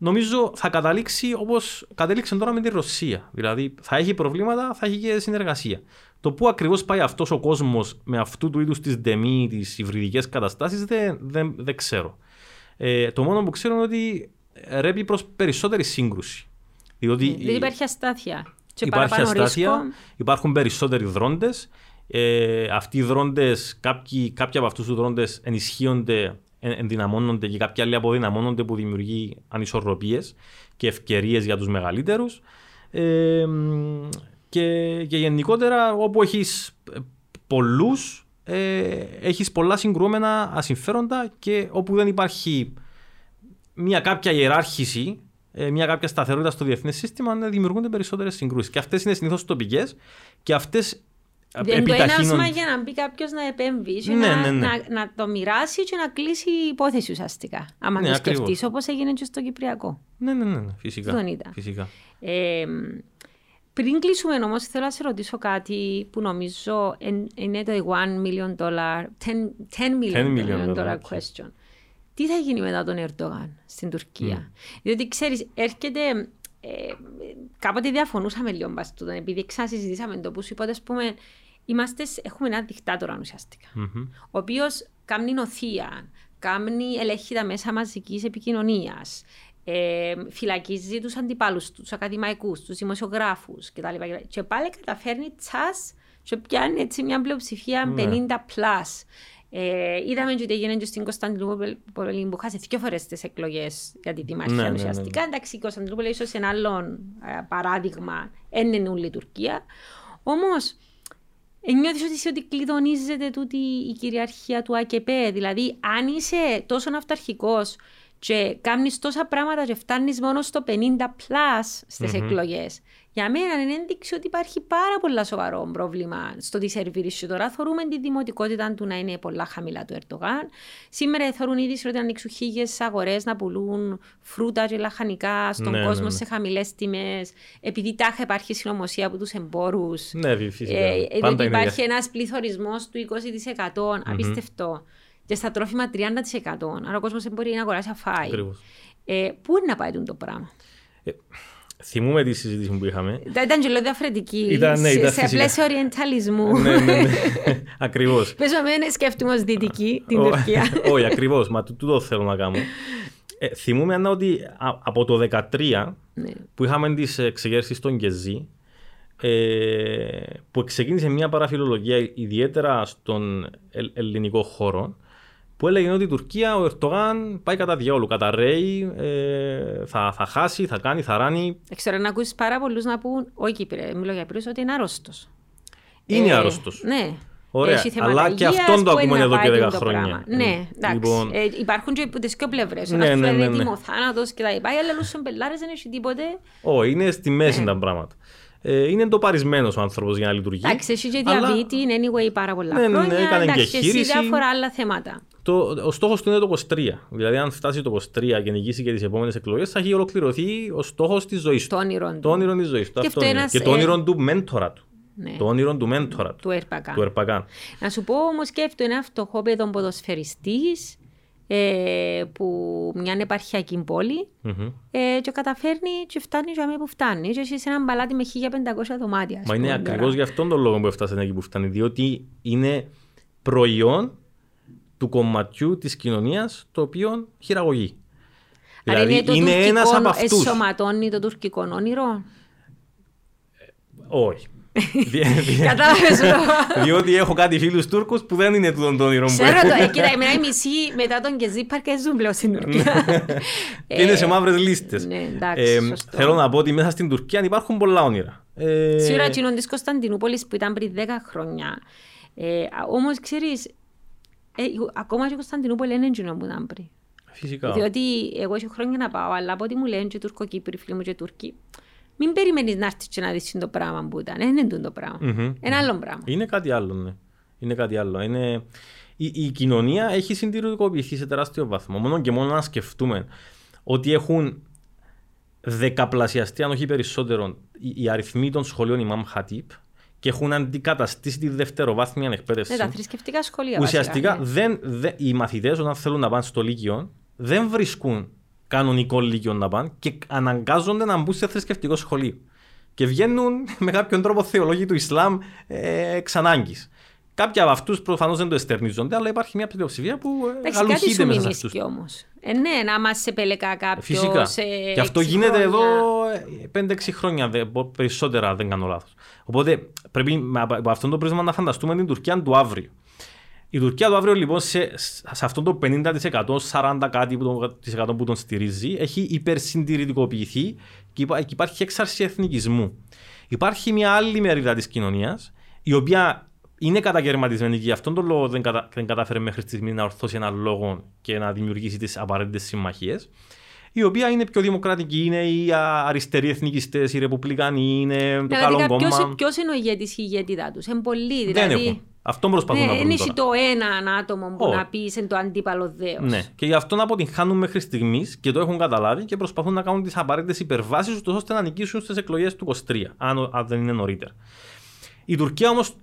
νομίζω θα καταλήξει όπως κατέληξε τώρα με τη Ρωσία. Δηλαδή θα έχει προβλήματα, θα έχει και συνεργασία. Το πού ακριβώς πάει αυτός ο κόσμος με αυτού του είδους τις ντεμή, τις υβριδικές καταστάσεις, δεν, δεν, δεν ξέρω. Ε, το μόνο που ξέρω είναι ότι ρέπει προς περισσότερη σύγκρουση. Διότι δεν υπάρχει αστάθεια. Και υπάρχει αστάθεια, υπάρχουν περισσότεροι δρόντες. Ε, αυτοί οι δρόντες, κάποιοι, κάποιοι από αυτούς τους δρόντες ενισχύονται ενδυναμώνονται και κάποιοι άλλοι αποδυναμώνονται που δημιουργεί ανισορροπίες και ευκαιρίες για τους μεγαλύτερους. Ε, και, και γενικότερα όπου έχεις πολλούς, ε, έχεις πολλά συγκρούμενα ασυμφέροντα και όπου δεν υπάρχει μια κάποια ιεράρχηση, ε, μια κάποια σταθερότητα στο διεθνές σύστημα, δημιουργούνται περισσότερες συγκρούσεις. Και αυτές είναι συνήθως τοπικές και αυτές δεν το ένασμα για να μπει κάποιος να επέμβει, ναι, να, ναι, ναι. Να, να, το μοιράσει και να κλείσει η υπόθεση ουσιαστικά. Αν ναι, το σκεφτείς, όπως έγινε και στο Κυπριακό. Ναι, ναι, ναι, φυσικά. φυσικά. Ε, πριν κλείσουμε όμως, θέλω να σε ρωτήσω κάτι που νομίζω είναι το 1 million dollar, 10, 10 million, dollar question. Τι θα γίνει μετά τον Ερντογάν στην Τουρκία; Mm. Διότι ξέρεις, έρχεται ε, κάποτε διαφωνούσαμε λίγο μπας τούτον, επειδή ξανασυζητήσαμε το που σου είπατε, ας πούμε, είμαστε, έχουμε ένα δικτάτορα ουσιαστικά, mm-hmm. ο οποίος κάνει νοθεία, κάνει ελέγχει τα μέσα μαζικής επικοινωνίας, ε, φυλακίζει του αντιπάλου τους, του ακαδημαϊκούς, τους δημοσιογράφους κτλ. Και πάλι καταφέρνει τσα και πιάνει έτσι μια πλειοψηφία 50 ναι. plus. Ε, είδαμε ότι έγινε και στην Κωνσταντινούπολη που χάσε δύο φορές τις εκλογές για τη Δημαρχία ναι, ναι, ναι, ουσιαστικά. Ναι, Εντάξει, η Κωνσταντινούπολη ίσως ένα άλλο ε, παράδειγμα είναι όλη η Τουρκία. Όμως, νιώθεις ότι, ότι κλειδονίζεται τούτη η κυριαρχία του ΑΚΠ. Δηλαδή, αν είσαι τόσο αυταρχικός και κάνεις τόσα πράγματα και φτάνεις μόνο στο 50 plus στις mm-hmm. εκλογές, για μένα είναι ένδειξη ότι υπάρχει πάρα πολύ σοβαρό πρόβλημα στο τι σερβίρεις τώρα. Θεωρούμε τη δημοτικότητα του να είναι πολλά χαμηλά του Ερντογάν. Σήμερα θεωρούν ήδη ότι ανοίξουν χίλιες αγορές να πουλούν φρούτα και λαχανικά στον ναι, κόσμο ναι, ναι. σε χαμηλές τιμές, επειδή τάχα υπάρχει συνωμοσία από τους εμπόρους. Ναι, φυσικά. Ε, Πάντα υπάρχει ένας πληθωρισμός του 20%. Απίστευτο. Και στα τρόφιμα 30%. Άρα ο κόσμος δεν μπορεί να αγοράσει αφάει. Ε, πού είναι να πάει το πράγμα; Ε, Θυμούμε τη συζήτηση που είχαμε. Ήταν και λίγο διαφορετική. Ήταν, ναι, ήταν σε πλαίσιο οριενταλισμού. ναι, ναι, ναι. ακριβώς. Πες με σκέφτομαι ως δυτική την Τουρκία. Όχι, ακριβώς. Μα τούτο θέλω να κάνω. Ε, θυμούμε Ανά, ότι από το 2013 ναι. που είχαμε τις εξεγέρσεις στον Γκεζί, ε, που ξεκίνησε μια παραφιλολογία ιδιαίτερα στον ελληνικό χώρο, που έλεγε ότι η Τουρκία, ο Ερτογάν πάει κατά διόλου, καταραίει, ε, θα, θα χάσει, θα κάνει, θα ράνει. Ξέρω να ακούσεις πάρα πολλούς να πούν, όχι Κύπρε, μιλώ για Κύπρος, ότι είναι άρρωστος. Είναι ε, άρρωστος. Ναι. Ωραία, αλλά και αυτόν το ακούμε εδώ και 10 χρόνια. Ναι, εντάξει. Λοιπόν... Ε, υπάρχουν και τις δύο πλευρές. Ναι, ναι, ναι, ναι. θάνατος και τα λοιπά. Αλλά λούσον πελάρε δεν έχει τίποτε. Όχι, είναι στη μέση ναι. τα πράγματα. Ε, είναι εντοπαρισμένος ο άνθρωπος για να λειτουργεί. Εντάξει, έχει και διαβήτη, είναι anyway πάρα πολλά ναι, χρόνια. Ναι, ναι, έκανε και χείριση. διάφορα άλλα θέματα. Το, ο στόχος του είναι το 23. Δηλαδή, αν φτάσει το 23 και νικήσει και τις επόμενες εκλογές, θα έχει ολοκληρωθεί ο στόχος της ζωής του. Το όνειρο του. Το όνειρο της ζωής του. Και, ένας, και το όνειρο του μέντορα του. Ναι. Το όνειρο του μέντορα του. Του Ερπακάν. Του Να σου πω όμως, σκέφτομαι ένα φτωχό παιδό ποδοσφαιριστή ε, που μια επαρχιακή πόλη Μμμ. ε, και καταφέρνει και φτάνει για μένα που φτάνει και εσύ σε έναν παλάτι με 1500 δωμάτια. ας Μα είναι πούμε, ακριβώς τώρα. γι' αυτόν τον λόγο που έφτασε εκεί που φτάνει. Διότι είναι προϊόν του κομματιού της κοινωνίας το οποίο χειραγωγεί. Άρα Δηλαδή το είναι τουρκικό ένας από αυτούς. Ενσωματώνει το τουρκικό όνειρο; Όχι. Δι- δι- Κατάλαβες το. Διότι έχω κάτι φίλους Τούρκους που δεν είναι τούτον το όνειρο μου. Ξέρω το. Ε, κοίτα, εμένα οι μισοί μετά τον Κεζί Πάρκα ζουν πλέον στην Τουρκία. Και είναι σε μαύρες λίστες. ναι, εντάξει, σωστό. θέλω να πω ότι μέσα στην Τουρκία υπάρχουν πολλά όνειρα. Ε, Σίγουρα εκείνον της Κωνσταντινούπολης που ήταν πριν 10 χρόνια. Ε, όμως ξέρεις, ε, ακόμα και η Κωνσταντινούπολη είναι εκείνο που ήταν πριν. Φυσικά. Διότι εγώ έχω χρόνια να πάω, αλλά από ό,τι μου λένε και Τουρκοκύπροι, φίλοι μου και Τούρκοι, μην περιμένεις να έρθεις και να δεις το πράγμα που ήταν. Δεν είναι τούτο το πράγμα. Μμμ. Ένα άλλο πράγμα. Είναι κάτι άλλο, ναι. Είναι κάτι άλλο. Είναι... Η, η κοινωνία έχει συντηρητικοποιηθεί σε τεράστιο βαθμό. Μόνο και μόνο να σκεφτούμε ότι έχουν δεκαπλασιαστεί, αν όχι περισσότερο, οι, οι αριθμοί των σχολείων Imam Hatip και έχουν αντικαταστήσει τη δευτεροβάθμια εκπαίδευση. Ναι, τα θρησκευτικά σχολεία. Ουσιαστικά βασικά, ναι. δεν, δεν- οι μαθητές όταν θέλουν να πάνε στο Λύκειο δεν βρίσκουν κανονικό Λύκειο να πάνε και αναγκάζονται να μπουν σε θρησκευτικό σχολείο. Και βγαίνουν με κάποιον τρόπο θεολόγοι του Ισλάμ ε, εξ ανάγκης. Κάποιοι από αυτούς προφανώς δεν το εστερνίζονται, αλλά υπάρχει μια πλειοψηφία που ε, Εντάξει, κάτι γαλουχείται σου μέσα σε μιμήσκει αυτούς. όμως. Ε, ναι, να μας σε πελεκά κάποιος. Φυσικά. Σε και αυτό έξι γίνεται χρόνια. εδώ 5-6 χρόνια, δε- πο- περισσότερα δεν κάνω λάθος. Οπότε πρέπει με- από από αυτόν τον πρίσμα να φανταστούμε την Τουρκία του αύριο. Η Τουρκία του αύριο λοιπόν σε, σε αυτό το 50%, 40% κάτι που τον, της εκατό που τον στηρίζει έχει υπερσυντηρητικοποιηθεί και, υπά- και υπάρχει έξαρση εθνικισμού. Υπάρχει μια άλλη μερίδα της κοινωνίας η οποία είναι κατακαιρματισμένη και γι' αυτόν τον λόγο δεν, κατα, δεν κατάφερε μέχρι στιγμής να ορθώσει έναν λόγο και να δημιουργήσει τις απαραίτητες συμμαχίες η οποία είναι πιο δημοκρατική, είναι οι α, αριστεροί εθνικιστές, οι ρεπουμπλικανοί, είναι το Ναι, καλό δηλαδή, ποιος, κόμμα. ποιος είναι ο ηγέτης ή η ηγέτητά τους; Είναι πολλοί. Δεν Δηλαδή, έχουν. Αυτό προσπαθούν ναι, να δεν βρουν έχει τώρα. το έναν άτομο που Όχι. να πει είναι το αντίπαλος δέος. Ναι, και γι' αυτό αποτυγχάνουν μέχρι στιγμής και το έχουν καταλάβει και προσπαθούν να κάνουν τις απαραίτητες υπερβάσεις ώστε να νικήσουν στις εκλογές του 23, αν, αν δεν είναι νωρίτερα. Η Τουρκία όμως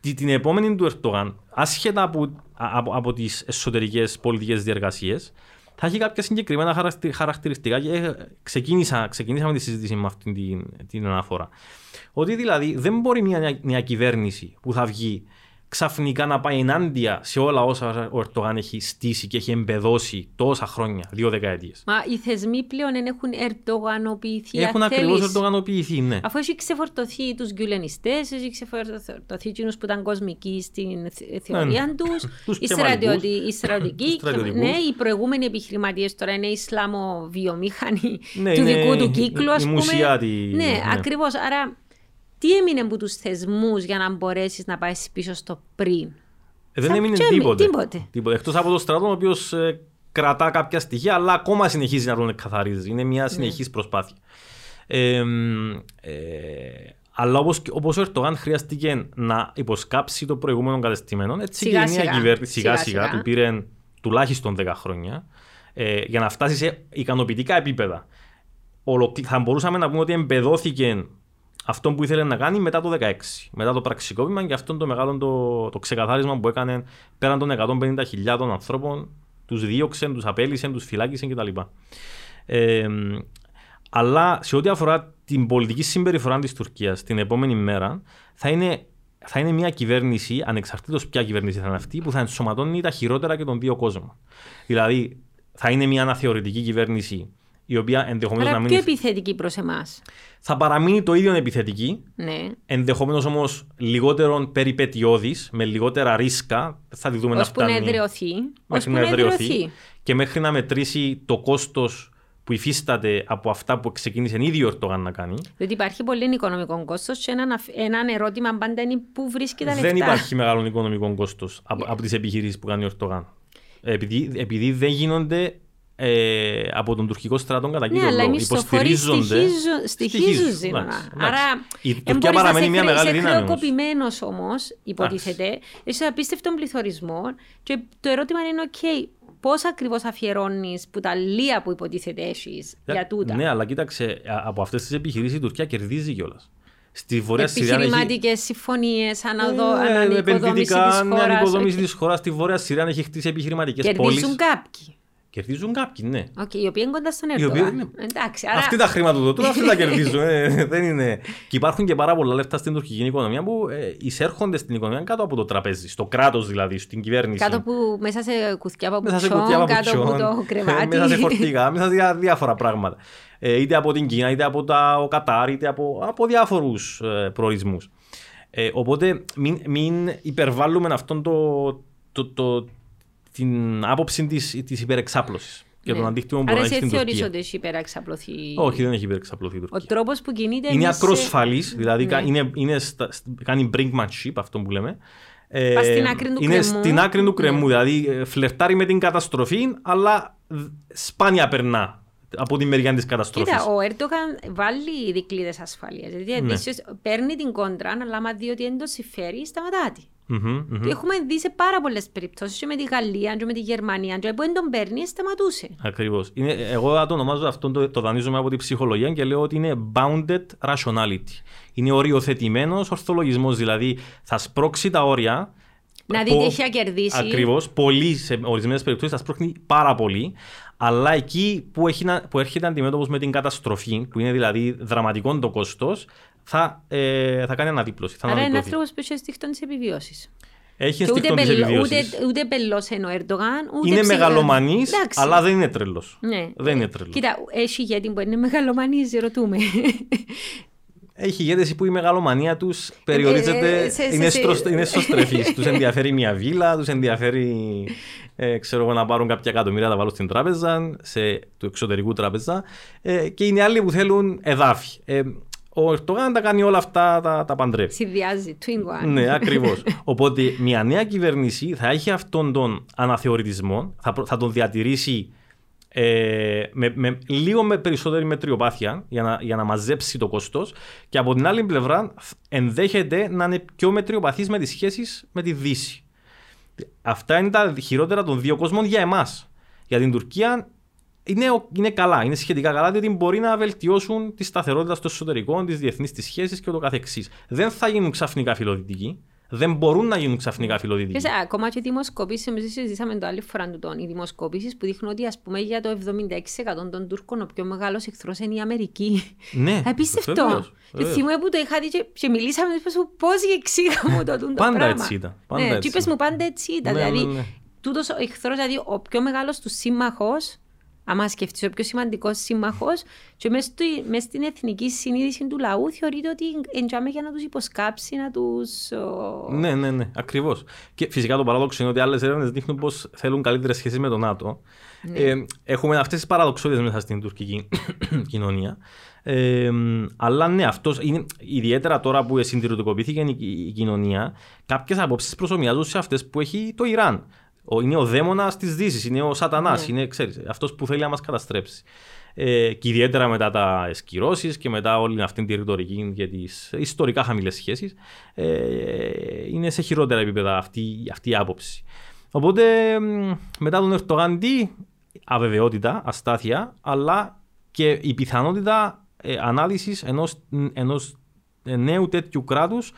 την επόμενη του Ερτογάν, άσχετα από, από, από τις εσωτερικές πολιτικές διεργασίες, θα έχει κάποια συγκεκριμένα χαρακτη- χαρακτηριστικά και ε, ξεκίνησα, ξεκινήσαμε τη συζήτηση με αυτή την, την αναφορά. Ότι δηλαδή δεν μπορεί μια νέα, νέα κυβέρνηση που θα βγει ξαφνικά να πάει ενάντια σε όλα όσα ο Ερτογάν έχει στήσει και έχει εμπεδώσει τόσα χρόνια, δύο δεκαετίες. Μα οι θεσμοί πλέον δεν έχουν ερτογανοποιηθεί. αν Έχουν ακριβώς θέλεις. ερτογανοποιηθεί, ναι. Αφού έχει ξεφορτωθεί τους γκουλενιστές, έχει ξεφορτωθεί εκείνους που ήταν κοσμικοί στην θε- θεωρία Ναι. τους, Τους οι, κεμαλικούς. στρατιωτικοί, οι στρατιωτικοί, Τους στρατιωτικούς. ναι, οι προηγούμενοι επιχειρηματίες τώρα είναι Ισλαμοβιομήχανοι Ναι, του είναι δικού του η- κύκλου, η ας πούμε. μουσιάτη, Ναι, ναι. ακριβώς. Άρα, τι έμεινε από τους θεσμούς για να μπορέσεις να πάεις πίσω στο πριν; Ε, δεν Σαν έμεινε τζέμι, τίποτε. τίποτε. τίποτε. Εκτός από το στρατό, ο οποίος ε, κρατά κάποια στοιχεία, αλλά ακόμα συνεχίζει να τον εκκαθαρίζει. Είναι μια συνεχής προσπάθεια. Ε, μ, ε, αλλά όπως, όπως ο Ερτογάν χρειάστηκε να υποσκάψει το προηγούμενο κατεστημένο, έτσι Σιγά, και η νέα σιγά. κυβέρνηση σιγά Σιγά, σιγά, σιγά. του πήρε τουλάχιστον 10 χρόνια ε, για να φτάσει σε ικανοποιητικά επίπεδα. Ολοκλη- Θα μπορούσαμε να πούμε ότι εμπεδόθηκε αυτό που ήθελε να κάνει μετά το 2016. Μετά το πραξικόπημα και αυτό το μεγάλο το, το ξεκαθάρισμα που έκανε πέραν των 150.000 ανθρώπων, τους δίωξε, τους απέλησε, τους φυλάκισε κτλ. Ε, αλλά σε ό,τι αφορά την πολιτική συμπεριφορά της Τουρκίας την επόμενη μέρα, θα είναι, θα είναι μια κυβέρνηση, ανεξαρτήτως ποια κυβέρνηση θα είναι αυτή, που θα ενσωματώνει τα χειρότερα και των δύο κόσμων. Δηλαδή, θα είναι μια αναθεωρητική κυβέρνηση η οποία ενδεχομένως Άρα να πιο μην. επιθετική προς εμάς. Θα παραμείνει το ίδιο επιθετική, Ναι. ενδεχομένως όμως λιγότερο περιπετειώδης, με λιγότερα ρίσκα. Δεν Θα τη δούμε να Ώσπου να φτάνει. εδραιωθεί. μέχρι Ώσπου να να εδραιωθεί εδραιωθεί. και μέχρι να μετρήσει το κόστος που υφίσταται από αυτά που ξεκίνησε ήδη ο Ερτογάν να κάνει. Διότι υπάρχει πολύ οικονομικό κόστος και ένα, έναν ερώτημα πάντα είναι πού βρίσκει τα λεφτά. Δεν υπάρχει μεγάλο οικονομικό κόστος από, από τις επιχειρήσεις που κάνει ο Ερντογάν. Επειδή, επειδή δεν γίνονται ε, από τον τουρκικό στρατό κατά Ναι, κύριο αλλά οι λόγο. μισθοφόροι Υποστηρίζονται. στοιχίζουν, στοιχίζουν στοιχίζουν, σύνορα. εντάξει, εντάξει. Άρα, Η εν Τουρκία μπορείς να παραμένει σε μια χρε- μεγάλη είσαι δύναμη όμως. χρεοκοπημένος όμως, υποτίθεται. Είσαι απίστευτον πληθωρισμό και το ερώτημα είναι, οκ, πώς ακριβώς αφιερώνεις που τα λία που υποτίθεται έχεις για τούτα; Ναι, αλλά κοίταξε, α- από αυτές τις επιχειρήσεις η Τουρκία κερδίζει κιόλας. Στη Βόρεια Συρία έχει... Επιχειρηματικές συμφωνίες, αναδο... Ε, ανοικοδόμηση επενδυτικά, της ναι, χώρας. ανοικοδόμηση Οκ. της χώρας. Στη Βόρεια Συρία έχει χτίσει επιχειρηματικές πόλεις. Κερδίζουν κάποιοι. Κερδίζουν κάποιοι, ναι. Οκ, οι οποίοι είναι κοντά στον Οι οποίοι Ερντογάν. είναι- Εντάξει, άρα... Αυτοί τα χρηματοδοτούν, αυτοί τα κερδίζουν. ε, δεν είναι. Και υπάρχουν και πάρα πολλά λεφτά στην τουρκική οικονομία που ε, εισέρχονται στην οικονομία κάτω από το τραπέζι, στο κράτος δηλαδή, στην κυβέρνηση. Κάτω που μέσα σε κουθιά μέσα σε παπουτσιών, κουτιά κάτω από παπουτσιών, το κρεβάτι. μέσα σε φορτηγά, μέσα σε διά- διάφορα πράγματα. Ε, είτε από την Κίνα, είτε από τα, ο Κατάρ, είτε από, από διάφορους ε, προορισμούς. Ε, οπότε μην, μην υπερβάλλουμε αυτόν το, το, το, την άποψη της, της υπερεξάπλωσης και Ναι. τον αντίκτυπο που μπορεί Άρα να έχει εσύ στην θεωρείς Τουρκία. ότι έχει υπεραξαπλωθεί Όχι, δεν έχει υπερεξαπλωθεί η Τουρκία. ο τρόπος που κινείται Είναι εμείς, ακροσφαλής, δηλαδή Ναι. είναι, είναι στα, σ- κάνει brinkmanship αυτό που λέμε. Ε, Πας στην άκρη του είναι κρεμμού. στην άκρη του κρεμμού, Ναι. δηλαδή ε, φλερτάρει με την καταστροφή, αλλά δ- σπάνια περνά από τη μεριά της καταστροφής. Κοίτα, ο Έρντογαν βάλει δικλείδες ασφαλείας. Δηλαδή, Ναι. επίσης, παίρνει την κόντρα, αλλά άμα δει ότι δεν το συμφέρει, σταματά τη. Μμμ, μμμ. Το έχουμε δει σε πάρα πολλές περιπτώσεις και με τη Γαλλία και με τη Γερμανία και που δεν τον παίρνει, σταματούσε. Ακριβώς. Είναι, εγώ το ονομάζω αυτό, το, το δανείζομαι από την ψυχολογία και λέω ότι είναι bounded rationality. Είναι οριοθετημένος ορθολογισμός, δηλαδή θα σπρώξει τα όρια Να δει Πο- τι έχει να κερδίσει. Ακριβώς. Πολύ σε ορισμένες περιπτώσεις θα σπρώχνει πάρα πολύ. Αλλά εκεί που, έχει να, που έρχεται αντιμέτωπος με την καταστροφή, που είναι δηλαδή δραματικό το κόστος, θα, ε, θα κάνει αναδίπλωση. Θα Άρα είναι αναδίπλωθεί. άνθρωπος που έχει στίχτον της επιβίωσης. Έχει Και ούτε, ενστικτό της πελ, επιβίωσης. ούτε, ούτε πελός είναι ο Ερντογάν, ούτε Είναι ψυχα- μεγαλομανής, Εντάξει. αλλά δεν είναι τρελός. Ναι. Δεν είναι τρελός. Κοίτα, έχει ηγέτη που είναι μεγαλομανής, ρωτούμε. Έχει ηγέτες που η μεγαλομανία τους περιορίζεται. Ε, σε- σε- είναι, σε- στρος, είναι σωστρεφή. τους ενδιαφέρει μια βίλα, τους ενδιαφέρει ε, ξέρω εγώ, να πάρουν κάποια εκατομμύρια να τα βάλουν στην τράπεζα, σε, του εξωτερικού τράπεζα. Ε, και είναι άλλοι που θέλουν εδάφη. Ε, ο Ερτογάν τα κάνει όλα αυτά, τα, τα παντρεύει. Συνδυάζει, twin one. Ναι, ακριβώς. Οπότε μια νέα κυβέρνηση θα έχει αυτόν τον αναθεωρητισμό, θα, προ- θα τον διατηρήσει ε, με, με λίγο με περισσότερη μετριοπάθεια για να, για να μαζέψει το κόστος και από την άλλη πλευρά ενδέχεται να είναι πιο μετριοπαθής με τις σχέσεις με τη Δύση. Αυτά είναι τα χειρότερα των δύο κόσμων για εμάς. Για την Τουρκία είναι, ο- είναι καλά, είναι σχετικά καλά, διότι μπορεί να βελτιώσουν τη σταθερότητα στο εσωτερικό, τις διεθνείς τη σχέσεις και ούτω καθεξής. Δεν θα γίνουν ξαφνικά φιλοδυτικοί. Δεν μπορούν να γίνουν ξαφνικά φιλοδυτικοί. Ξέρεις, ακόμα και οι δημοσκοπήσεις, εμείς συζητήσαμε το άλλη φορά του τον, οι δημοσκοπήσεις που δείχνουν ότι ας πούμε για το 76% των Τούρκων ο πιο μεγάλος εχθρός είναι η Αμερική. Ναι, Απίστευτο. βεβαίως, Και βεβαίως. θυμούμαι που το είχα δει και, και μιλήσαμε και μου πώς και εξήγα μου το, το Πάντα πράγμα. έτσι ήταν, πάντα ναι, έτσι και είπες ήταν. μου πάντα έτσι ήταν. Ναι, δηλαδή, ναι, ναι. τούτος ο εχθρός, δηλαδή ο πιο μεγάλος του σύμμαχος, άμα σκεφτείς ο πιο σημαντικός σύμμαχος και μες, στη- μες στην εθνική συνείδηση του λαού θεωρείται ότι εντιάμε για να τους υποσκάψει, να τους... ο, Ναι, ναι, ναι, ακριβώς. Και φυσικά το παράδοξο είναι ότι άλλες έρευνες δείχνουν πως θέλουν καλύτερες σχέσεις με το ΝΑΤΟ. Ναι. Ε, έχουμε αυτές τις παραδοξότητε μέσα στην τουρκική κοινωνία. Ε, αλλά ναι, αυτός είναι, ιδιαίτερα τώρα που συντηρητικοποιήθηκε η, η κοινωνία, κάποιες απόψεις προσωμιάζουν σε αυτές που έχει το Ιράν. Ο, είναι ο δαίμονας της Δύσης, είναι ο Σατανάς, Ναι. είναι αυτός που θέλει να μας καταστρέψει. Ε, και ιδιαίτερα μετά τα εσκυρώσεις και μετά όλη αυτή τη ρητορική για τις ιστορικά χαμηλές σχέσεις, ε, είναι σε χειρότερα επίπεδα αυτή, αυτή η άποψη. Οπότε μ, μετά τον Ερτογάν τι; Αβεβαιότητα, αστάθεια, αλλά και η πιθανότητα ε, ανάλυσης ενός, ενός νέου τέτοιου κράτους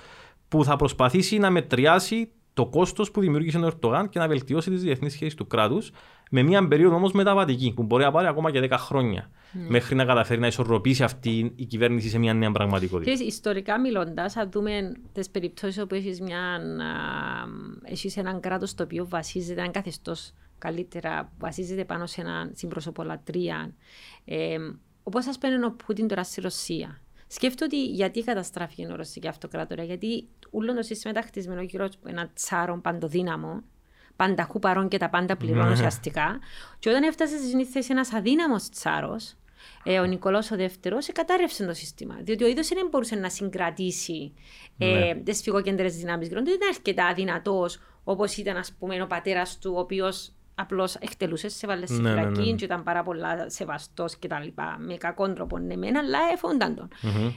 που θα προσπαθήσει να μετριάσει το κόστος που δημιούργησε ο Ερτογάν και να βελτιώσει τις διεθνείς σχέσεις του κράτους με μια περίοδο όμως μεταβατική που μπορεί να πάρει ακόμα και 10 χρόνια μέχρι να καταφέρει να ισορροπήσει αυτή η κυβέρνηση σε μια νέα πραγματικότητα. Ξέρεις, ιστορικά μιλώντας, αν δούμε τις περιπτώσεις όπου έχεις έχεις έναν κράτος το οποίο βασίζεται, έναν καθεστώς καλύτερα, βασίζεται πάνω σε έναν συμπροσωπολατρία. Ε, Όπως α πούμε ο Πούτιν τώρα στη Ρωσία. Σκέφτομαι ότι γιατί καταστράφηκε η Ρωσική Αυτοκράτορια, γιατί όλο το σύστημα ήταν χτισμένο γύρω από έναν τσάρο παντοδύναμο, πανταχού παρών και τα πάντα πληρώνω Ναι. ουσιαστικά. Και όταν έφτασες στη θέση ένας αδύναμος τσάρος, ε, ο Νικολό ο Δεύτερος, κατάρρευσε το σύστημα. Διότι ο ίδιο δεν μπορούσε να συγκρατήσει ε, Ναι. τις φυγοκεντρές δυνάμεις. Δεν ήταν αρκετά δυνατός όπως ήταν, ας πούμε, ο πατέρας του, ο οποίος απλώς εκτελούσες, σε βάλες στη Ναι, ναι, φυλακή ναι. και ήταν πάρα πολλά σεβαστός κτλ. Με κακόν τρόπο, ναι, μεν, αλλά εφόνταν τον. Μμμ.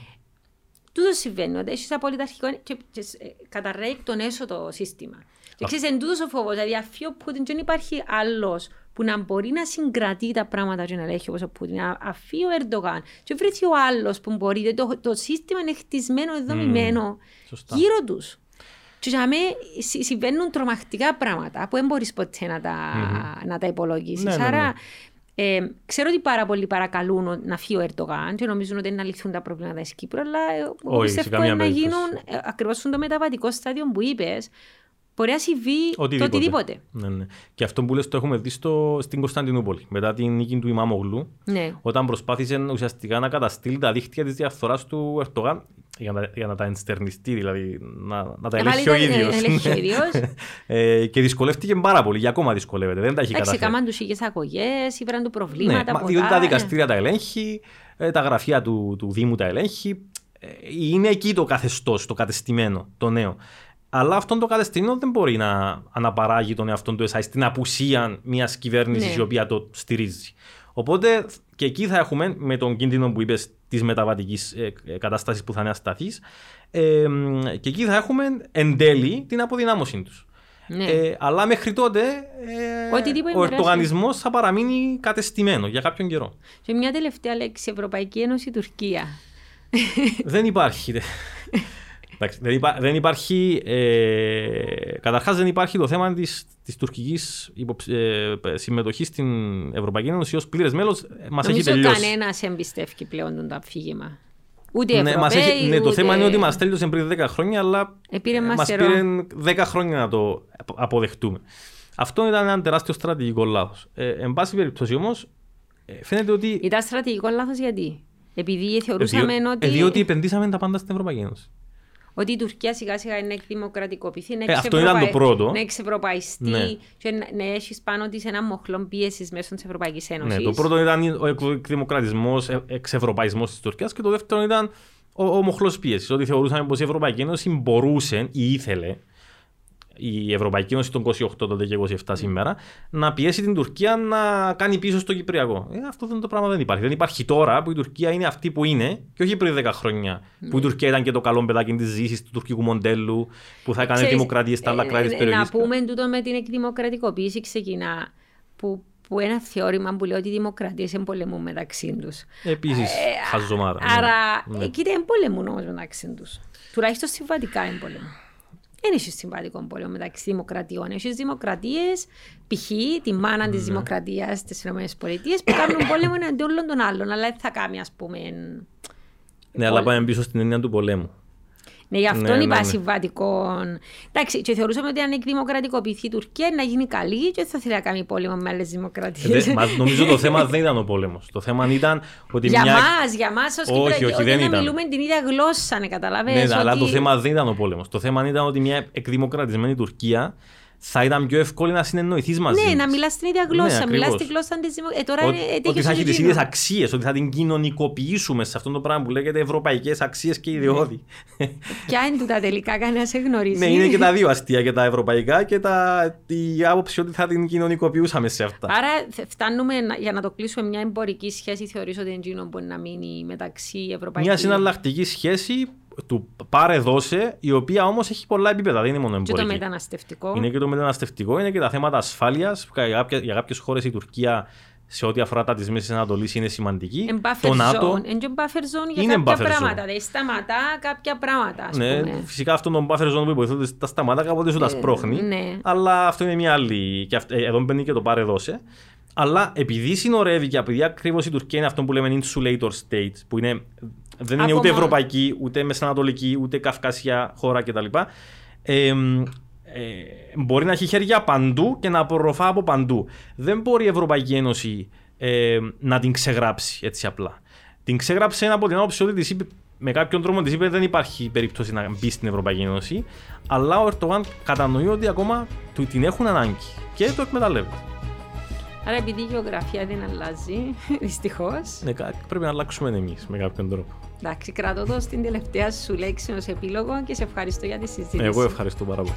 Τούτο συμβαίνει, ότι έχει απολυταρχικό και, και ε, καταρρέει εκ των έσω το σύστημα. Και ξέρεις, εν τούτος ο φόβος, δηλαδή αφού ο Πούτιν δεν υπάρχει άλλος που να μπορεί να συγκρατεί τα πράγματα και να ελέγχει όπως ο Πούτιν. Να αφήσει ο Ερντογάν και βρεθεί ο άλλος που μπορεί. Το, το σύστημα είναι χτισμένο, δομημένο Σωστά. γύρω τους. Και για μένα συ- συμβαίνουν τρομακτικά πράγματα που δεν μπορείς ποτέ να τα, να τα υπολογίσεις. Ναι, ναι, ναι. Άρα ε, ξέρω ότι πάρα πολλοί παρακαλούν ο- να φύγει ο Ερντογάν και νομίζουν ότι είναι να λυθούν τα προβλήματα της Κύπρου, αλλά ε, εγώ Όχι, σε πιστεύω καμία να περίπτωση. γίνουν ε, ακριβώς στο μεταβατικό στάδιο που είπες, μπορεί να συμβεί το Οτιδήποτε. οτιδήποτε. Ναι, ναι. Και αυτό που λες το έχουμε δει στο, στην Κωνσταντινούπολη. Μετά την νίκη του Ιμάμογλου, Ναι. όταν προσπάθησε ουσιαστικά να καταστήλει τα δίχτυα της διαφθοράς του Ερτογάν για να, για να τα ενστερνιστεί, δηλαδή να, να τα Ε, ελέγχει πάλι ο τα- ίδιος. να ελέγχει ο ίδιος. ε, και δυσκολεύτηκε πάρα πολύ, και ακόμα δυσκολεύεται. Δεν τα έχει Εντάξει, καταφέρει. κάμαν τους είχες αγωγές, ήβραν του Ναι, προβλήματα. μα, πολλά, διότι τα ε. δικαστήρια τα ελέγχει, ε, τα γραφεία του, του Δήμου τα ελέγχει. Ε, Είναι εκεί το καθεστώς, το κατεστημένο, το νέο. Αλλά αυτό το κατεστημένο δεν μπορεί να αναπαράγει τον εαυτό του εσάι στην απουσία μιας κυβέρνησης Ναι. η οποία το στηρίζει. Οπότε και εκεί θα έχουμε με τον κίνδυνο που είπες της μεταβατικής κατάστασης που θα είναι ασταθής. Ε, μ, και εκεί θα έχουμε εν τέλει την αποδυνάμωσή τους. Ναι. Ε, αλλά μέχρι τότε ε, Οτιδήποτε ο μπορέσει. ερτογανισμός θα παραμείνει κατεστημένο για κάποιον καιρό. Και μια τελευταία λέξη, Ευρωπαϊκή Ένωση, Τουρκία. δεν υπάρχει. Εντάξει, δεν, υπά- δεν υπάρχει. Ε, Καταρχάς, δεν υπάρχει το θέμα της της τουρκικής ε, συμμετοχής στην Ευρωπαϊκή Ένωση ως πλήρες μέλος. Μας έχει Νομίζω τελειώσει. κανένας εμπιστεύει πλέον τον το αφήγημα. Ούτε οι Ναι, μας Ευρωπαίοι, έχει, ναι, το ούτε- θέμα είναι ότι μας τέλειωσε πριν 10 χρόνια, αλλά Επήρε μας μας καιρό. πήρε 10 χρόνια να το αποδεχτούμε. Αυτό ήταν ένα τεράστιο στρατηγικό λάθος. Ε, εν πάση περιπτώσει όμως, φαίνεται ότι. Ήταν στρατηγικό λάθος γιατί; Επειδή θεωρούσαμε διό- ότι, ε, διότι επενδύσαμε τα πάντα στην Ευρωπαϊκή Ένωση. Ότι η Τουρκία σιγά σιγά είναι να εκδημοκρατικοποιηθεί, να Ε, αυτό ήταν το εξευρωπαϊ- πρώτο. Να εξευρωπαϊστεί Ναι. και να, να έχεις πάνω της ένα μοχλό πίεσης μέσω της Ευρωπαϊκής Ένωσης. Ναι, το πρώτο ήταν ο εκδημοκρατισμός, εξευρωπαϊσμός της Τουρκίας και το δεύτερο ήταν ο, ο μοχλός πίεσης. Ότι θεωρούσαμε πως η Ευρωπαϊκή Ένωση μπορούσε ή ήθελε η Ευρωπαϊκή Ένωση των 28 τότε και 27 σήμερα να πιέσει την Τουρκία να κάνει πίσω στο Κυπριακό. Ε, αυτό δεν το πράγμα δεν υπάρχει. Δεν υπάρχει τώρα που η Τουρκία είναι αυτή που είναι και όχι πριν 10 χρόνια που η Τουρκία ήταν και το καλό παιδάκι της ζήσης του τουρκικού μοντέλου που θα έκανε Ξέρεις, δημοκρατίες στα άλλα ε, κράτη της ε, περιοχή. Να πούμε τούτο με την εκδημοκρατικοποίηση ξεκινά που, που ένα θεώρημα που λέει ότι οι δημοκρατίες εμπολεμούν μεταξύ τους. Επίσης, χαζομάρα. ναι. Άρα, Ναι. εκεί δεν εμπολεμούν όμως μεταξύ τους. Τουλάχιστον συμβατικά εμπολεμούν. Δεν έχει συμβατικό πόλεμο μεταξύ δημοκρατιών. Έχει δημοκρατίες, π.χ. τη μάνα Ναι. της δημοκρατία στι ΗΠΑ που κάνουν πόλεμο εναντίον όλων των άλλων. Αλλά δεν θα κάνει, ας πούμε. Ναι, αλλά πάμε πίσω στην έννοια του πολέμου. Ναι, γι' αυτό Ναι, είπα ναι, ναι. συμβατικό. Εντάξει, και θεωρούσαμε ότι αν εκδημοκρατικοποιηθεί η Τουρκία να γίνει καλή και δεν θα θέλει να κάνει πόλεμο με άλλες δημοκρατίες. Δε- μα νομίζω το θέμα δεν ήταν ο πόλεμος. Το θέμα ήταν ότι Για μια. μας, για μας ως Όχι, Κυπριακοί, όχι, ότι δεν να ήταν. μιλούμε την ίδια γλώσσα, ναι, καταλαβαίνεις. Ναι, αλλά ότι... το θέμα δεν ήταν ο πόλεμος. Το θέμα ήταν ότι μια εκδημοκρατισμένη Τουρκία θα ήταν πιο εύκολη να συνεννοηθείς μαζί. Ναι, της. να μιλάς την ίδια γλώσσα, Ναι, μιλάς ακριβώς. τη γλώσσα της δημοκρατίας. Ε, τώρα Ότι, είναι, ότι θα έχεις τις εκείνο. ίδιες αξίες, ότι θα την κοινωνικοποιήσουμε σε αυτό το πράγμα που λέγεται ευρωπαϊκές αξίες και ιδεώδη. Ποια είναι τούτα τελικά, κανένας σε γνωρίζει. ναι, είναι και τα δύο αστεία, και τα ευρωπαϊκά και τα, η άποψη ότι θα την κοινωνικοποιούσαμε σε αυτά. Άρα θε- φτάνουμε να- για να το κλείσουμε μια εμπορική σχέση, θεωρείς ότι εκείνο μπορεί να μείνει μεταξύ Ευρωπαϊκής Μια συναλλακτική σχέση του πάρε δώσε, η οποία όμως έχει πολλά επίπεδα, δεν είναι μόνο και το εμπορική. μεταναστευτικό. Είναι και το μεταναστευτικό, είναι και τα θέματα ασφάλειας. Για κάποιες χώρες η Τουρκία σε ό,τι αφορά τα της Μέσης Ανατολής είναι σημαντική. Εν buffer το ΝΑΤΟ. zone. Εν και buffer zone για Είναι κάποια buffer zone. πράγματα. Δηλαδή σταματά κάποια πράγματα, ας Ναι, πούμε. φυσικά αυτόν τον buffer zone που υποθέτει τα σταμάτα κάποτε σου τα σπρώχνει. ναι. Αλλά αυτό είναι μια άλλη. Και αυ- ε, εδώ μπαίνει και το πάρε δώσε. Αλλά επειδή συνορεύει και επειδή ακριβώ η Τουρκία είναι αυτό που λέμε insulator state, που είναι, δεν είναι Από ούτε μόνο. ευρωπαϊκή, ούτε μεσανατολική, ούτε καυκάσια χώρα κτλ. Ε, ε, μπορεί να έχει χέρια παντού και να απορροφά από παντού. Δεν μπορεί η Ευρωπαϊκή Ένωση ε, να την ξεγράψει έτσι απλά. Την ξεγράψε από την άποψη ότι της είπε, με κάποιον τρόπο της είπε δεν υπάρχει περίπτωση να μπει στην Ευρωπαϊκή Ένωση. Αλλά ο Ερτογάν κατανοεί ότι ακόμα του την έχουν ανάγκη και το εκμεταλλεύεται. Άρα επειδή η γεωγραφία δεν αλλάζει, δυστυχώς. Ναι, κα- πρέπει να αλλάξουμε εμείς με κάποιον τρόπο. Εντάξει, κρατώ το στην τελευταία σου λέξη ως επίλογο και σε ευχαριστώ για τη συζήτηση. Εγώ ευχαριστώ πάρα πολύ.